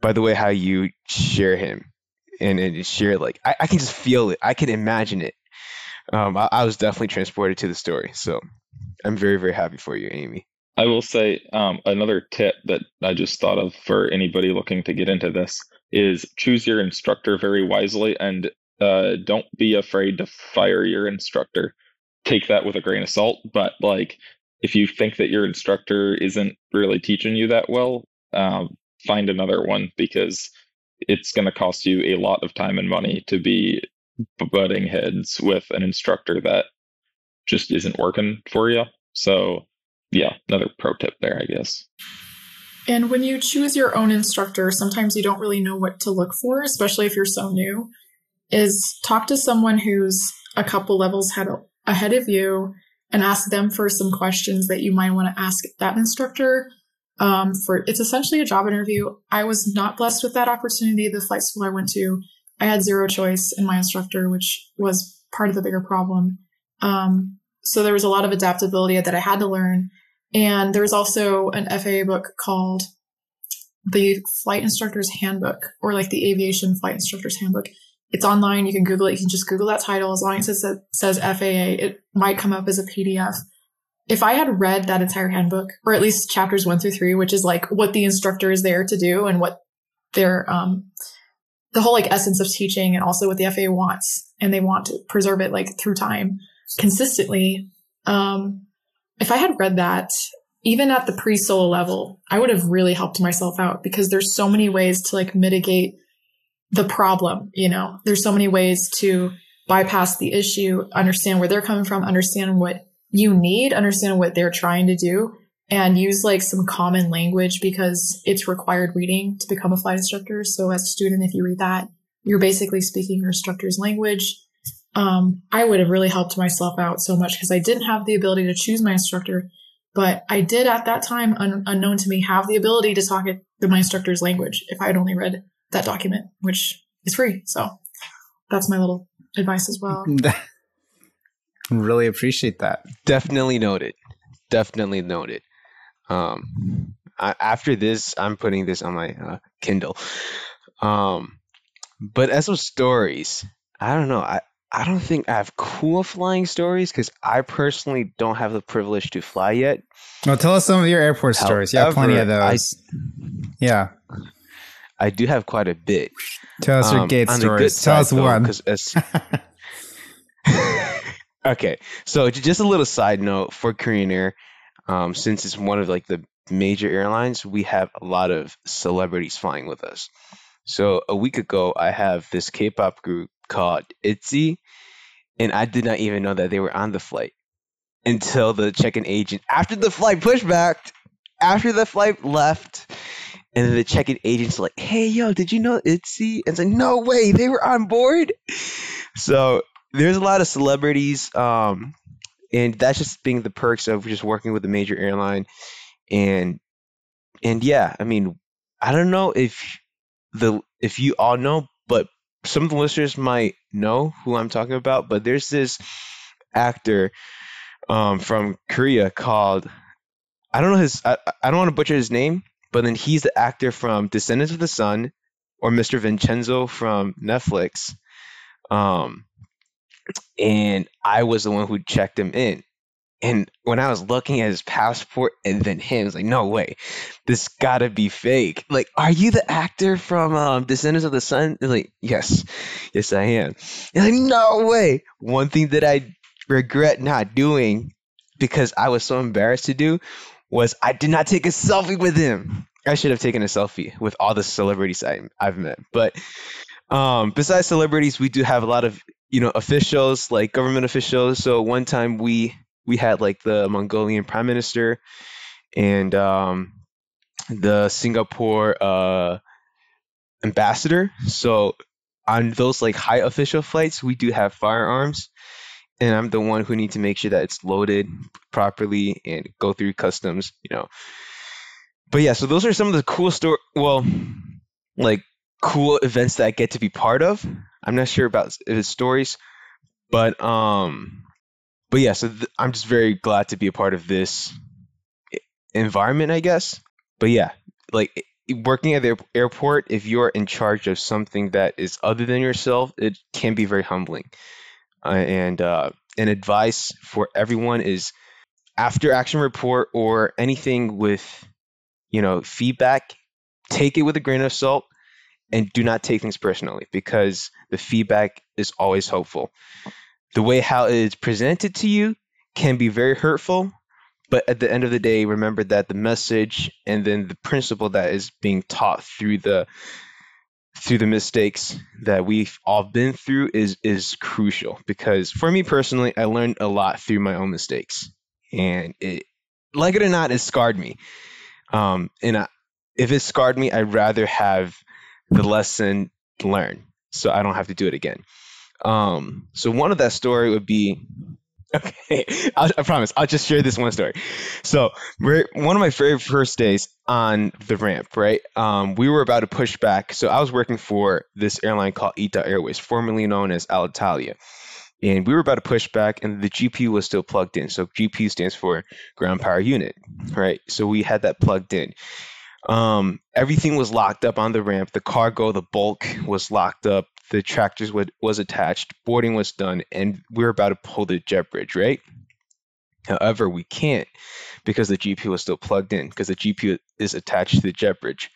By the way, how you share him and, and share like I, I can just feel it. I can imagine it. Um, I, I was definitely transported to the story. So I'm very, very happy for you, Amie. I will say um, another tip that I just thought of for anybody looking to get into this is choose your instructor very wisely and uh, don't be afraid to fire your instructor. Take that with a grain of salt, but like if you think that your instructor isn't really teaching you that well, um, find another one because it's going to cost you a lot of time and money to be butting heads with an instructor that just isn't working for you. So, yeah, another pro tip there, I guess. And when you choose your own instructor, sometimes you don't really know what to look for, especially if you're so new. Is talk to someone who's a couple levels head, ahead of you and ask them for some questions that you might want to ask that instructor. Um, for it's essentially a job interview. I was not blessed with that opportunity. The flight school I went to, I had zero choice in my instructor, which was part of the bigger problem. Um, so there was a lot of adaptability that I had to learn. And there was also an FAA book called the Flight Instructor's Handbook or like the Aviation Flight Instructor's Handbook. It's online. You can Google it. You can just Google that title. As long as it says, FAA, it might come up as a PDF. If I had read that entire handbook, or at least chapters one through three, which is like what the instructor is there to do and what their, um, the whole like essence of teaching and also what the FAA wants, and they want to preserve it like through time consistently. Um, if I had read that, even at the pre-solo level, I would have really helped myself out because there's so many ways to like mitigate the problem. You know, there's so many ways to bypass the issue, understand where they're coming from, understand what you need, understand what they're trying to do, and use like some common language because it's required reading to become a flight instructor. So as a student, if you read that, you're basically speaking your instructor's language um, I would have really helped myself out so much because I didn't have the ability to choose my instructor, but I did at that time, un- unknown to me, have the ability to talk it to my instructor's language if I had only read that document, which is free. So that's my little advice as well. really appreciate that. Definitely noted. Definitely noted. Um, I, after this, I'm putting this on my uh, Kindle. Um, but as for stories, I don't know. I, I don't think I have cool flying stories because I personally don't have the privilege to fly yet. Well, tell us some of your airport stories. You have plenty of those. I, yeah. I do have quite a bit. Tell us um, your gate stories. Tell us though, one. As, okay, so just a little side note for Korean Air, um, since it's one of like the major airlines, we have a lot of celebrities flying with us. So a week ago, I have this K-pop group called ITZY, and I did not even know that they were on the flight until the check-in agent, after the flight pushed back, after the flight left, and then the check-in agent's like, "Hey, yo, did you know ITZY?" And it's like, "No way, they were on board." So there's a lot of celebrities, um, and that's just being the perks of just working with a major airline, and and yeah, I mean, I don't know if the if you all know, but some of the listeners might know who I'm talking about, but there's this actor um, from Korea called I don't know his I, I don't want to butcher his name, but then he's the actor from Descendants of the Sun or Mr. Vincenzo from Netflix. Um, and I was the one who checked him in. And when I was looking at his passport and then him, I was like, no way, this gotta be fake. Like, are you the actor from um, Descendants of the Sun? like, yes, yes, I am. Like, no way. One thing that I regret not doing because I was so embarrassed to do was I did not take a selfie with him. I should have taken a selfie with all the celebrities I, I've met. But um, besides celebrities, we do have a lot of you know officials like government officials. So one time we we had like the Mongolian prime minister and um, the Singapore uh, ambassador. So on those like high official flights, we do have firearms, and I'm the one who need to make sure that it's loaded properly and go through customs. You know. But yeah, so those are some of the cool story. Well, like cool events that I get to be part of. I'm not sure about his stories, but um, but yeah, so th- I'm just very glad to be a part of this environment, I guess. But yeah, like working at the airport, if you're in charge of something that is other than yourself, it can be very humbling. Uh, and uh, an advice for everyone is after action report or anything with, you know, feedback, take it with a grain of salt and do not take things personally because the feedback is always helpful. The way how it is presented to you can be very hurtful, but at the end of the day, remember that the message and then the principle that is being taught through the through the mistakes that we've all been through is is crucial because for me personally, I learned a lot through my own mistakes, and it, like it or not, it scarred me. Um, and I, if it scarred me, I'd rather have the lesson learned so I don't have to do it again. Um, so one of that story would be okay. I'll, I promise. I'll just share this one story. So we're one of my very first days on the ramp, right? Um, we were about to push back. So I was working for this airline called ITA Airways, formerly known as Alitalia. And we were about to push back, and the GPU was still plugged in. So GPU stands for ground power unit, right? So we had that plugged in. Um, everything was locked up on the ramp. The cargo, the bulk was locked up. The tractors would, was attached. Boarding was done, and we were about to pull the jet bridge, right? However, we can't because the GPU was still plugged in because the GPU is attached to the jet bridge.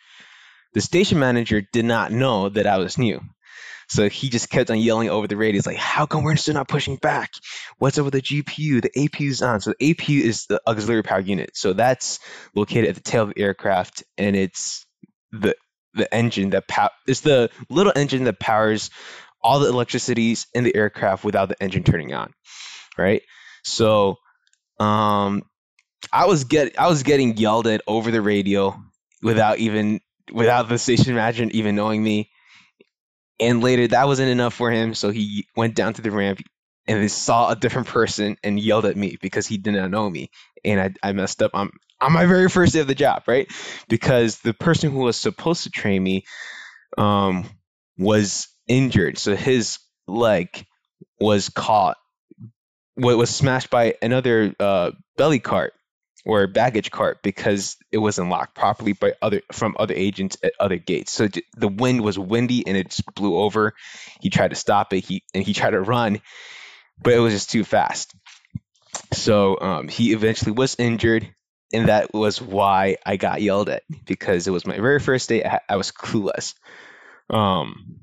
The station manager did not know that I was new. So he just kept on yelling over the radio. He's like, how come we're still not pushing back? What's up with the GPU? The APU is on. So the APU is the auxiliary power unit. So that's located at the tail of the aircraft and it's the the engine that pow- it's the little engine that powers all the electricities in the aircraft without the engine turning on. Right? So um I was get I was getting yelled at over the radio without even without the station manager even knowing me. And later, that wasn't enough for him, so he went down to the ramp and saw a different person and yelled at me because he did not know me, and I, I messed up on on my very first day of the job, right? Because the person who was supposed to train me um, was injured, so his leg was caught, was smashed by another uh, belly cart or baggage cart because it wasn't locked properly by other from other agents at other gates. So the wind was windy and it just blew over. He tried to stop it. He and he tried to run, but it was just too fast. So um, he eventually was injured, and that was why I got yelled at because it was my very first day. I, I was clueless. Um,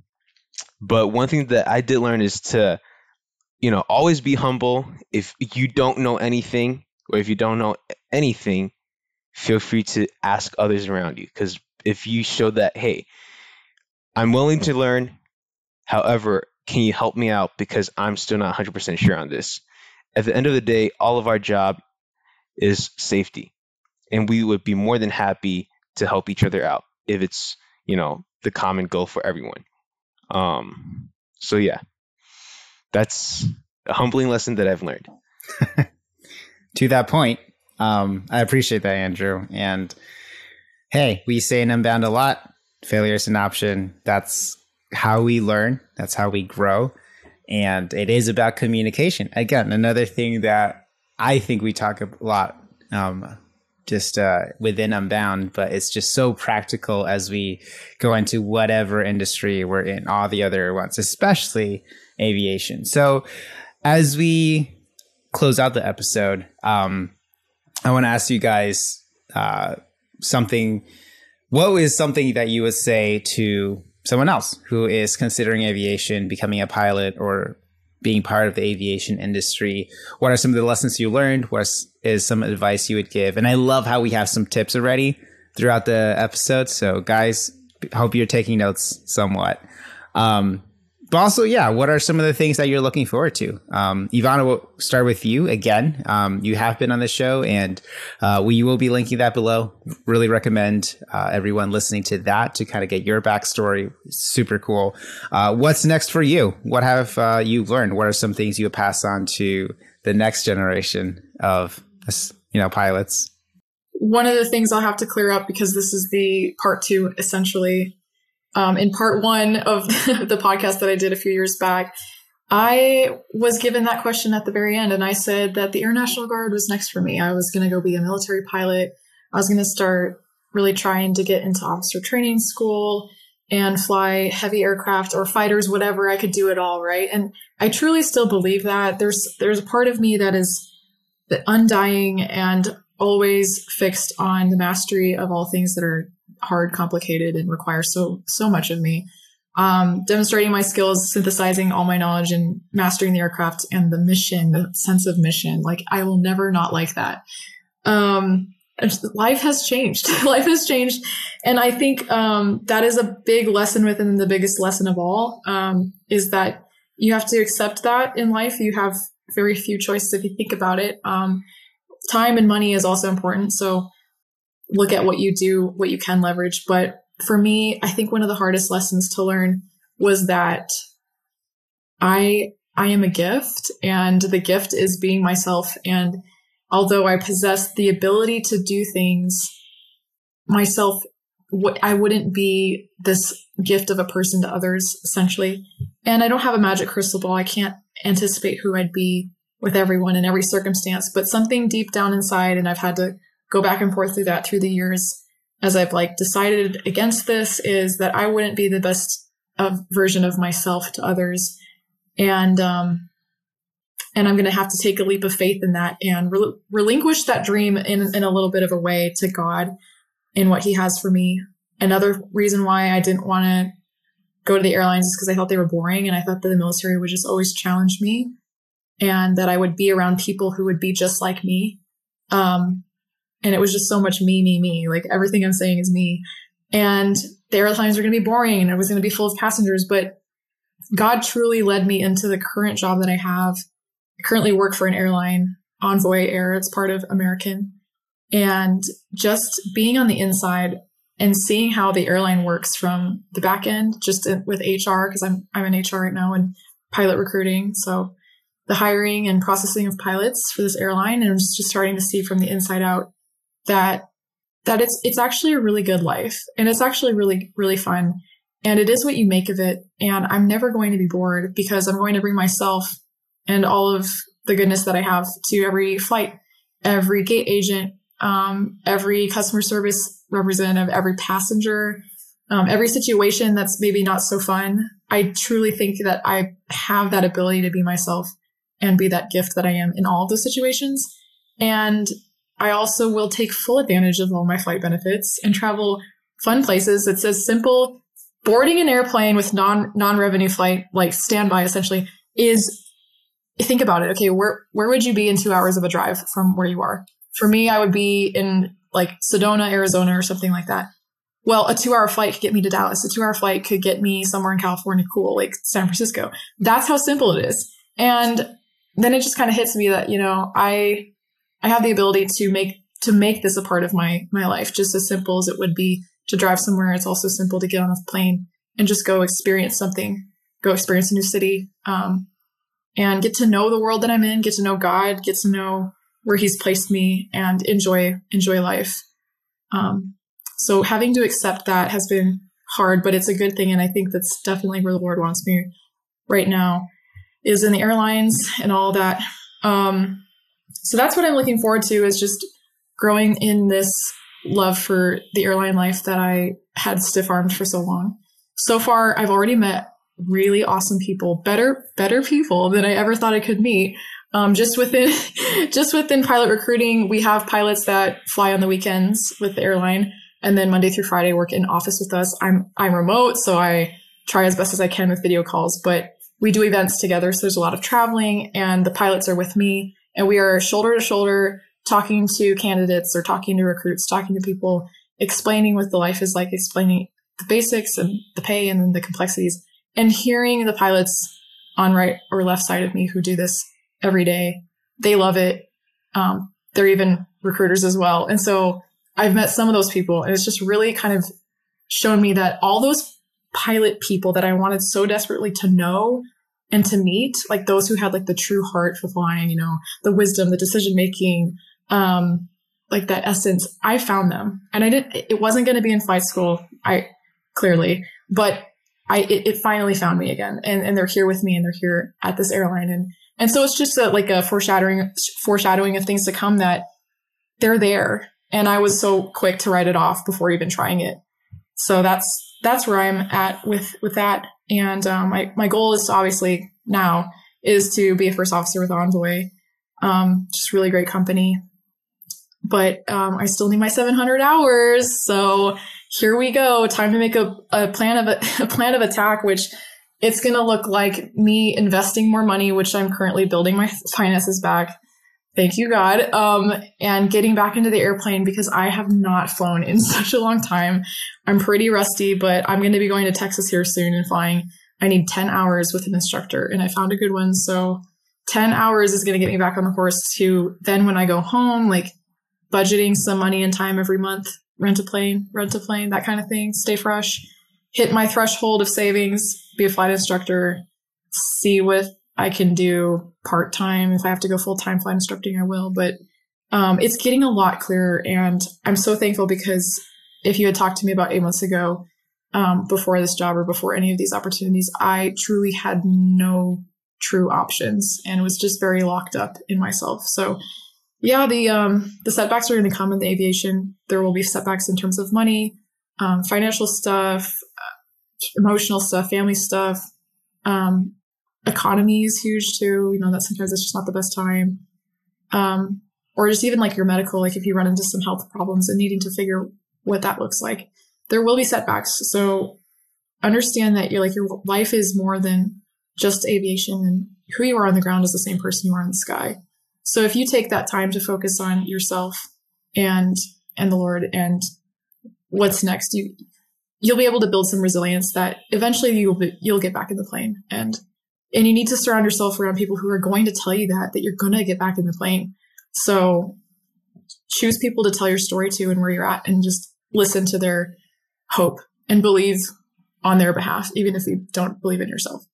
but one thing that I did learn is to, you know, always be humble. If you don't know anything, or if you don't know anything, feel free to ask others around you. Because if you show that, hey, I'm willing to learn, however, can you help me out because I'm still not 100% sure on this? At the end of the day, all of our job is safety. And we would be more than happy to help each other out if it's, you know, the common goal for everyone. Um, so yeah, that's a humbling lesson that I've learned. to that point, um, I appreciate that, Andrew. And hey, we say in Unbound a lot failure is an option. That's how we learn, that's how we grow. And it is about communication. Again, another thing that I think we talk a lot um, just uh, within Unbound, but it's just so practical as we go into whatever industry we're in, all the other ones, especially aviation. So as we close out the episode, um, I want to ask you guys uh, something. What is something that you would say to someone else who is considering aviation, becoming a pilot, or being part of the aviation industry? What are some of the lessons you learned? What is some advice you would give? And I love how we have some tips already throughout the episode. So, guys, hope you're taking notes somewhat. Um, but also, yeah, what are some of the things that you're looking forward to? Um, Eve-Anna, we'll start with you again. Um, you have been on the show, and uh, we will be linking that below. Really recommend uh, everyone listening to that to kind of get your backstory. Super cool. Uh, what's next for you? What have uh, you learned? What are some things you pass on to the next generation of you know pilots? One of the things I'll have to clear up because this is the part two essentially um, in part one of the podcast that I did a few years back, I was given that question at the very end, and I said that the Air National Guard was next for me. I was going to go be a military pilot. I was going to start really trying to get into officer training school and fly heavy aircraft or fighters, whatever. I could do it all, right? And I truly still believe that. There's there's a part of me that is undying and always fixed on the mastery of all things that are hard, complicated, and require so so much of me. Um, demonstrating my skills, synthesizing all my knowledge, and mastering the aircraft and the mission, the sense of mission. Like I will never not like that. Um, life has changed. life has changed, and I think um, that is a big lesson within the biggest lesson of all. Um, is that you have to accept that in life. You have very few choices if you think about it. Um, time and money is also important. So look at what you do, what you can leverage. But for me, I think one of the hardest lessons to learn was that I I am a gift and the gift is being myself. And although I possess the ability to do things myself I wouldn't be this gift of a person to others essentially. And I don't have a magic crystal ball. I can't anticipate who I'd be with everyone in every circumstance. But something deep down inside and I've had to go back and forth through that through the years as I've like decided against this is that I wouldn't be the best of version of myself to others. And, um, and I'm going to have to take a leap of faith in that and rel- relinquish that dream in, in a little bit of a way to God in what he has for me. Another reason why I didn't want to go to the airlines is because I thought they were boring and I thought that the military would just always challenge me and that I would be around people who would be just like me. Um, and it was just so much me, me, me. Like everything I'm saying is me. And the airlines are going to be boring and it was going to be full of passengers. But God truly led me into the current job that I have. I currently work for an airline, Envoy Air. It's part of American. And just being on the inside and seeing how the airline works from the back end, just with HR, because I'm, I'm in HR right now and pilot recruiting. So the hiring and processing of pilots for this airline and just starting to see from the inside out that that it's it's actually a really good life and it's actually really really fun and it is what you make of it and i'm never going to be bored because i'm going to bring myself and all of the goodness that i have to every flight every gate agent um, every customer service representative every passenger um, every situation that's maybe not so fun. I truly think that i have that ability to be myself and be that gift that i am in all of those situations and I also will take full advantage of all my flight benefits and travel fun places. It's as simple boarding an airplane with non non revenue flight, like standby essentially, is think about it. Okay, where where would you be in two hours of a drive from where you are? For me, I would be in like Sedona, Arizona, or something like that. Well, a two hour flight could get me to Dallas. A two hour flight could get me somewhere in California, cool, like San Francisco. That's how simple it is. And then it just kind of hits me that, you know, I I have the ability to make to make this a part of my my life, just as simple as it would be to drive somewhere. It's also simple to get on a plane and just go experience something, go experience a new city, um, and get to know the world that I'm in, get to know God, get to know where He's placed me, and enjoy enjoy life. Um, so having to accept that has been hard, but it's a good thing, and I think that's definitely where the Lord wants me right now, is in the airlines and all that. Um, so that's what I'm looking forward to is just growing in this love for the airline life that I had stiff armed for so long. So far, I've already met really awesome people, better, better people than I ever thought I could meet. Um, just within, just within pilot recruiting, we have pilots that fly on the weekends with the airline, and then Monday through Friday work in office with us. I'm I'm remote, so I try as best as I can with video calls, but we do events together, so there's a lot of traveling, and the pilots are with me and we are shoulder to shoulder talking to candidates or talking to recruits, talking to people, explaining what the life is like, explaining the basics and the pay and the complexities, and hearing the pilots on right or left side of me who do this every day. They love it. Um, they're even recruiters as well. And so I've met some of those people, and it's just really kind of shown me that all those pilot people that I wanted so desperately to know and to meet like those who had like the true heart for flying, you know, the wisdom, the decision making, um, like that essence, I found them. And I didn't, it wasn't going to be in flight school. I clearly, but I, it, it, finally found me again and, and they're here with me and they're here at this airline. And, and so it's just a, like a foreshadowing, foreshadowing of things to come that they're there. And I was so quick to write it off before even trying it. So that's, that's where I'm at with, with that. And um, my, my goal is obviously now is to be a first officer with Envoy. Um, just really great company. But um, I still need my 700 hours. So here we go. Time to make a, a plan of a, a plan of attack, which it's going to look like me investing more money, which I'm currently building my finances back. Thank you, God. Um, and getting back into the airplane because I have not flown in such a long time. I'm pretty rusty, but I'm going to be going to Texas here soon and flying. I need 10 hours with an instructor, and I found a good one. So 10 hours is going to get me back on the horse to then when I go home, like budgeting some money and time every month, rent a plane, rent a plane, that kind of thing, stay fresh, hit my threshold of savings, be a flight instructor, see what I can do part time. If I have to go full time flight instructing, I will. But um, it's getting a lot clearer. And I'm so thankful because if you had talked to me about eight months ago, um, before this job or before any of these opportunities, I truly had no true options and was just very locked up in myself. So yeah, the um, the setbacks are going to come in the aviation. There will be setbacks in terms of money, um, financial stuff, uh, emotional stuff, family stuff. Um, economy is huge too. You know that sometimes it's just not the best time. Um, or just even like your medical, like if you run into some health problems and needing to figure what that looks like, there will be setbacks. So understand that you're like your life is more than just aviation and who you are on the ground is the same person you are in the sky. So if you take that time to focus on yourself and and the Lord and what's next, you you'll be able to build some resilience that eventually you'll be, you'll get back in the plane and and you need to surround yourself around people who are going to tell you that that you're going to get back in the plane. So choose people to tell your story to and where you're at and just listen to their hope and believe on their behalf even if you don't believe in yourself.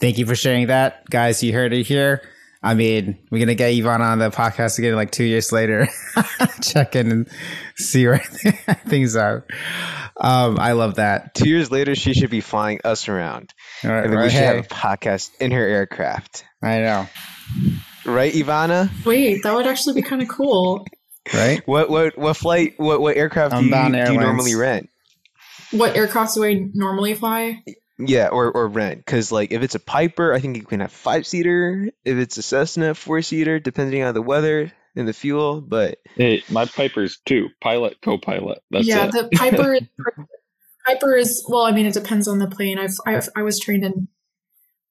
Thank you for sharing that. Guys, you heard it here. I mean, we're gonna get Yvonne on the podcast again like two years later. Check in and see where things are. Um, I love that. Two years later, she should be flying us around, All right, and then right, we should hey, have a podcast in her aircraft, I know, right, Eve-Anna? Wait, that would actually be kind of cool. right? What what what flight? What what aircraft do you, do you normally rent? What aircraft do I normally fly? Yeah, or or rent because like if it's a Piper, I think you can have five seater. If it's a Cessna, four seater, depending on the weather and the fuel. But Hey, my Piper's two pilot, co-pilot. That's yeah, it. the Piper. Piper is well. I mean, it depends on the plane. I've, I've I was trained in.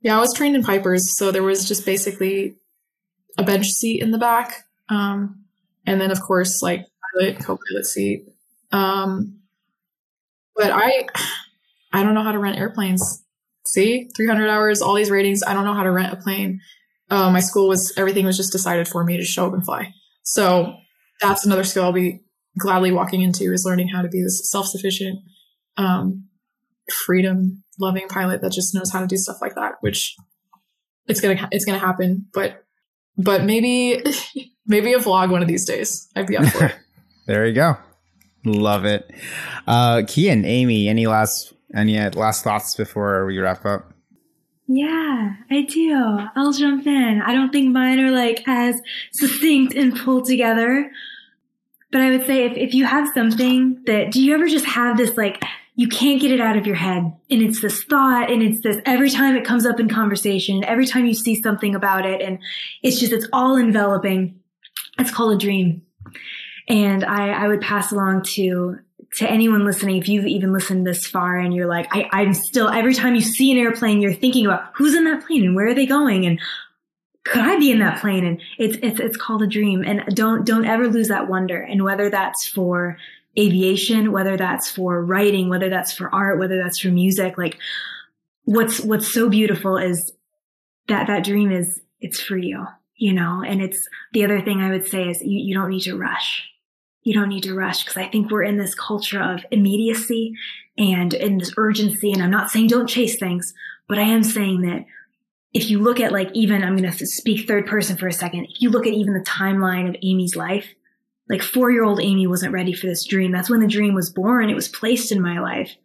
Yeah, I was trained in Pipers, so there was just basically a bench seat in the back, um, and then of course like pilot, co-pilot seat. Um, but I, I don't know how to rent airplanes. See, three hundred hours, all these ratings. I don't know how to rent a plane. Uh, my school was everything was just decided for me to show up and fly. So that's another skill I'll be gladly walking into is learning how to be this self-sufficient, um, freedom loving pilot that just knows how to do stuff like that, which it's going to, it's going to happen, but, but maybe, maybe a vlog one of these days. I'd be up for it. There you go. Love it. Uh, Kian, Amie, any last any uh, last thoughts before we wrap up? Yeah, I do. I'll jump in. I don't think mine are like as succinct and pulled together. But I would say if, if you have something that, do you ever just have this like, you can't get it out of your head and it's this thought and it's this every time it comes up in conversation, every time you see something about it and it's just, it's all enveloping. It's called a dream. And I, I would pass along to to anyone listening, if you've even listened this far and you're like, I, I'm still, every time you see an airplane, you're thinking about who's in that plane and where are they going and could I be in that plane? And it's, it's, it's called a dream. And don't, don't ever lose that wonder. And whether that's for aviation, whether that's for writing, whether that's for art, whether that's for music, like what's, what's so beautiful is that that dream is, it's for you, you know, and it's the other thing I would say is you, you don't need to rush you don't need to rush because I think we're in this culture of immediacy and in this urgency. And I'm not saying don't chase things, but I am saying that if you look at like even, I'm going to speak third person for a second. If you look at even the timeline of Amie's life, like four year old Amie wasn't ready for this dream. That's when the dream was born. It was placed in my life.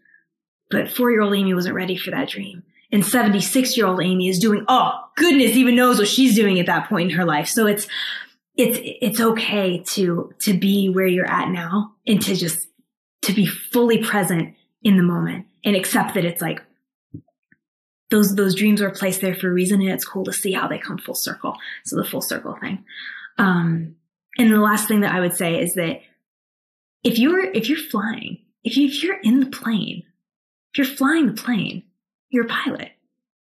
But four year old Amie wasn't ready for that dream. And 76 year old Amie is doing, oh goodness, even knows what she's doing at that point in her life. So it's, it's it's okay to to be where you're at now and to just to be fully present in the moment and accept that it's like those those dreams were placed there for a reason, and it's cool to see how they come full circle. So the full circle thing. Um, and the last thing that I would say is that if you're if you're flying, if, you, if you're in the plane, if you're flying the plane, you're a pilot.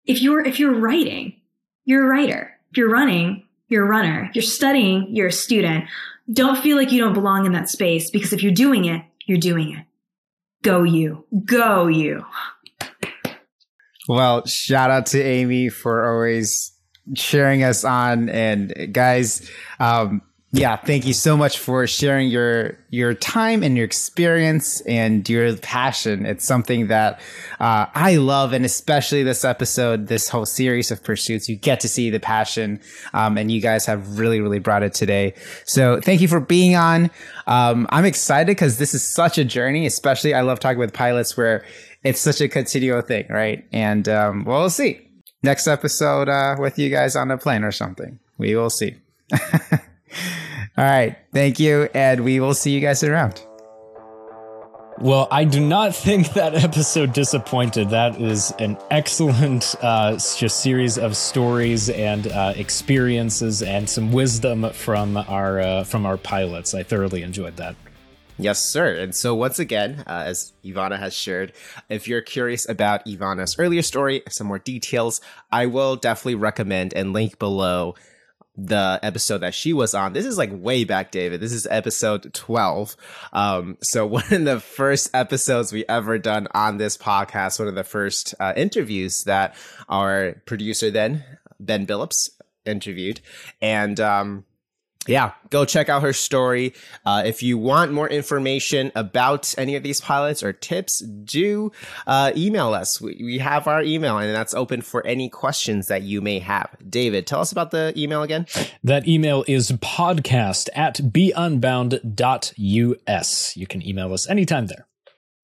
If you're if you're writing, you're a writer. If you're running, you're a runner. You're studying, you're a student. Don't feel like you don't belong in that space because if you're doing it, you're doing it. Go you. Go you. Well, shout out to Amie for always cheering us on. And guys, um, yeah, thank you so much for sharing your your time and your experience and your passion. It's something that uh, I love, and especially this episode, this whole series of pursuits, you get to see the passion, um, and you guys have really, really brought it today. So thank you for being on. Um, I'm excited because this is such a journey. Especially, I love talking with pilots where it's such a continual thing, right? And um, well, we'll see next episode uh, with you guys on a plane or something. We will see. All right. Thank you. And we will see you guys around. Well, I do not think that episode disappointed. That is an excellent uh, just series of stories and uh, experiences and some wisdom from our uh, from our pilots. I thoroughly enjoyed that. Yes, sir. And so, once again, uh, as Eve-Anna has shared, if you're curious about Eve-Anna's earlier story, some more details, I will definitely recommend and link below the episode that she was on. This is like way back, David. This is episode 12. Um, so one of the first episodes we ever done on this podcast, one of the first uh, interviews that our producer then, Ben Billups, interviewed. And, um, yeah, go check out her story. Uh, if you want more information about any of these pilots or tips, do uh, email us. We, we, have our email, and that's open for any questions that you may have. David, tell us about the email again. That email is podcast at beunbound.us. You can email us anytime there.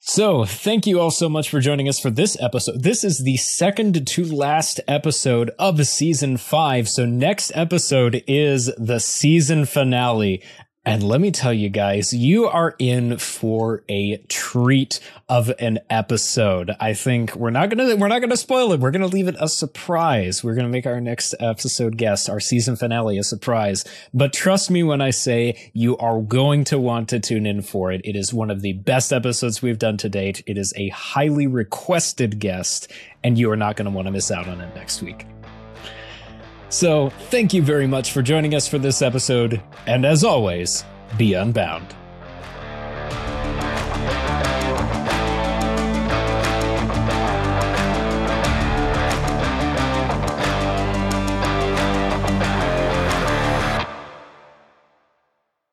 So, thank you all so much for joining us for this episode. This is the second to last episode of season five. So, next episode is the season finale. And let me tell you guys, you are in for a treat of an episode. I think we're not gonna we're not gonna spoil it. We're gonna leave it a surprise. We're gonna make our next episode guest, our season finale, a surprise. But trust me when I say you are going to want to tune in for it. It is one of the best episodes we've done to date. It is a highly requested guest, and you are not gonna want to miss out on it next week. So, thank you very much for joining us for this episode, and as always, be unbound.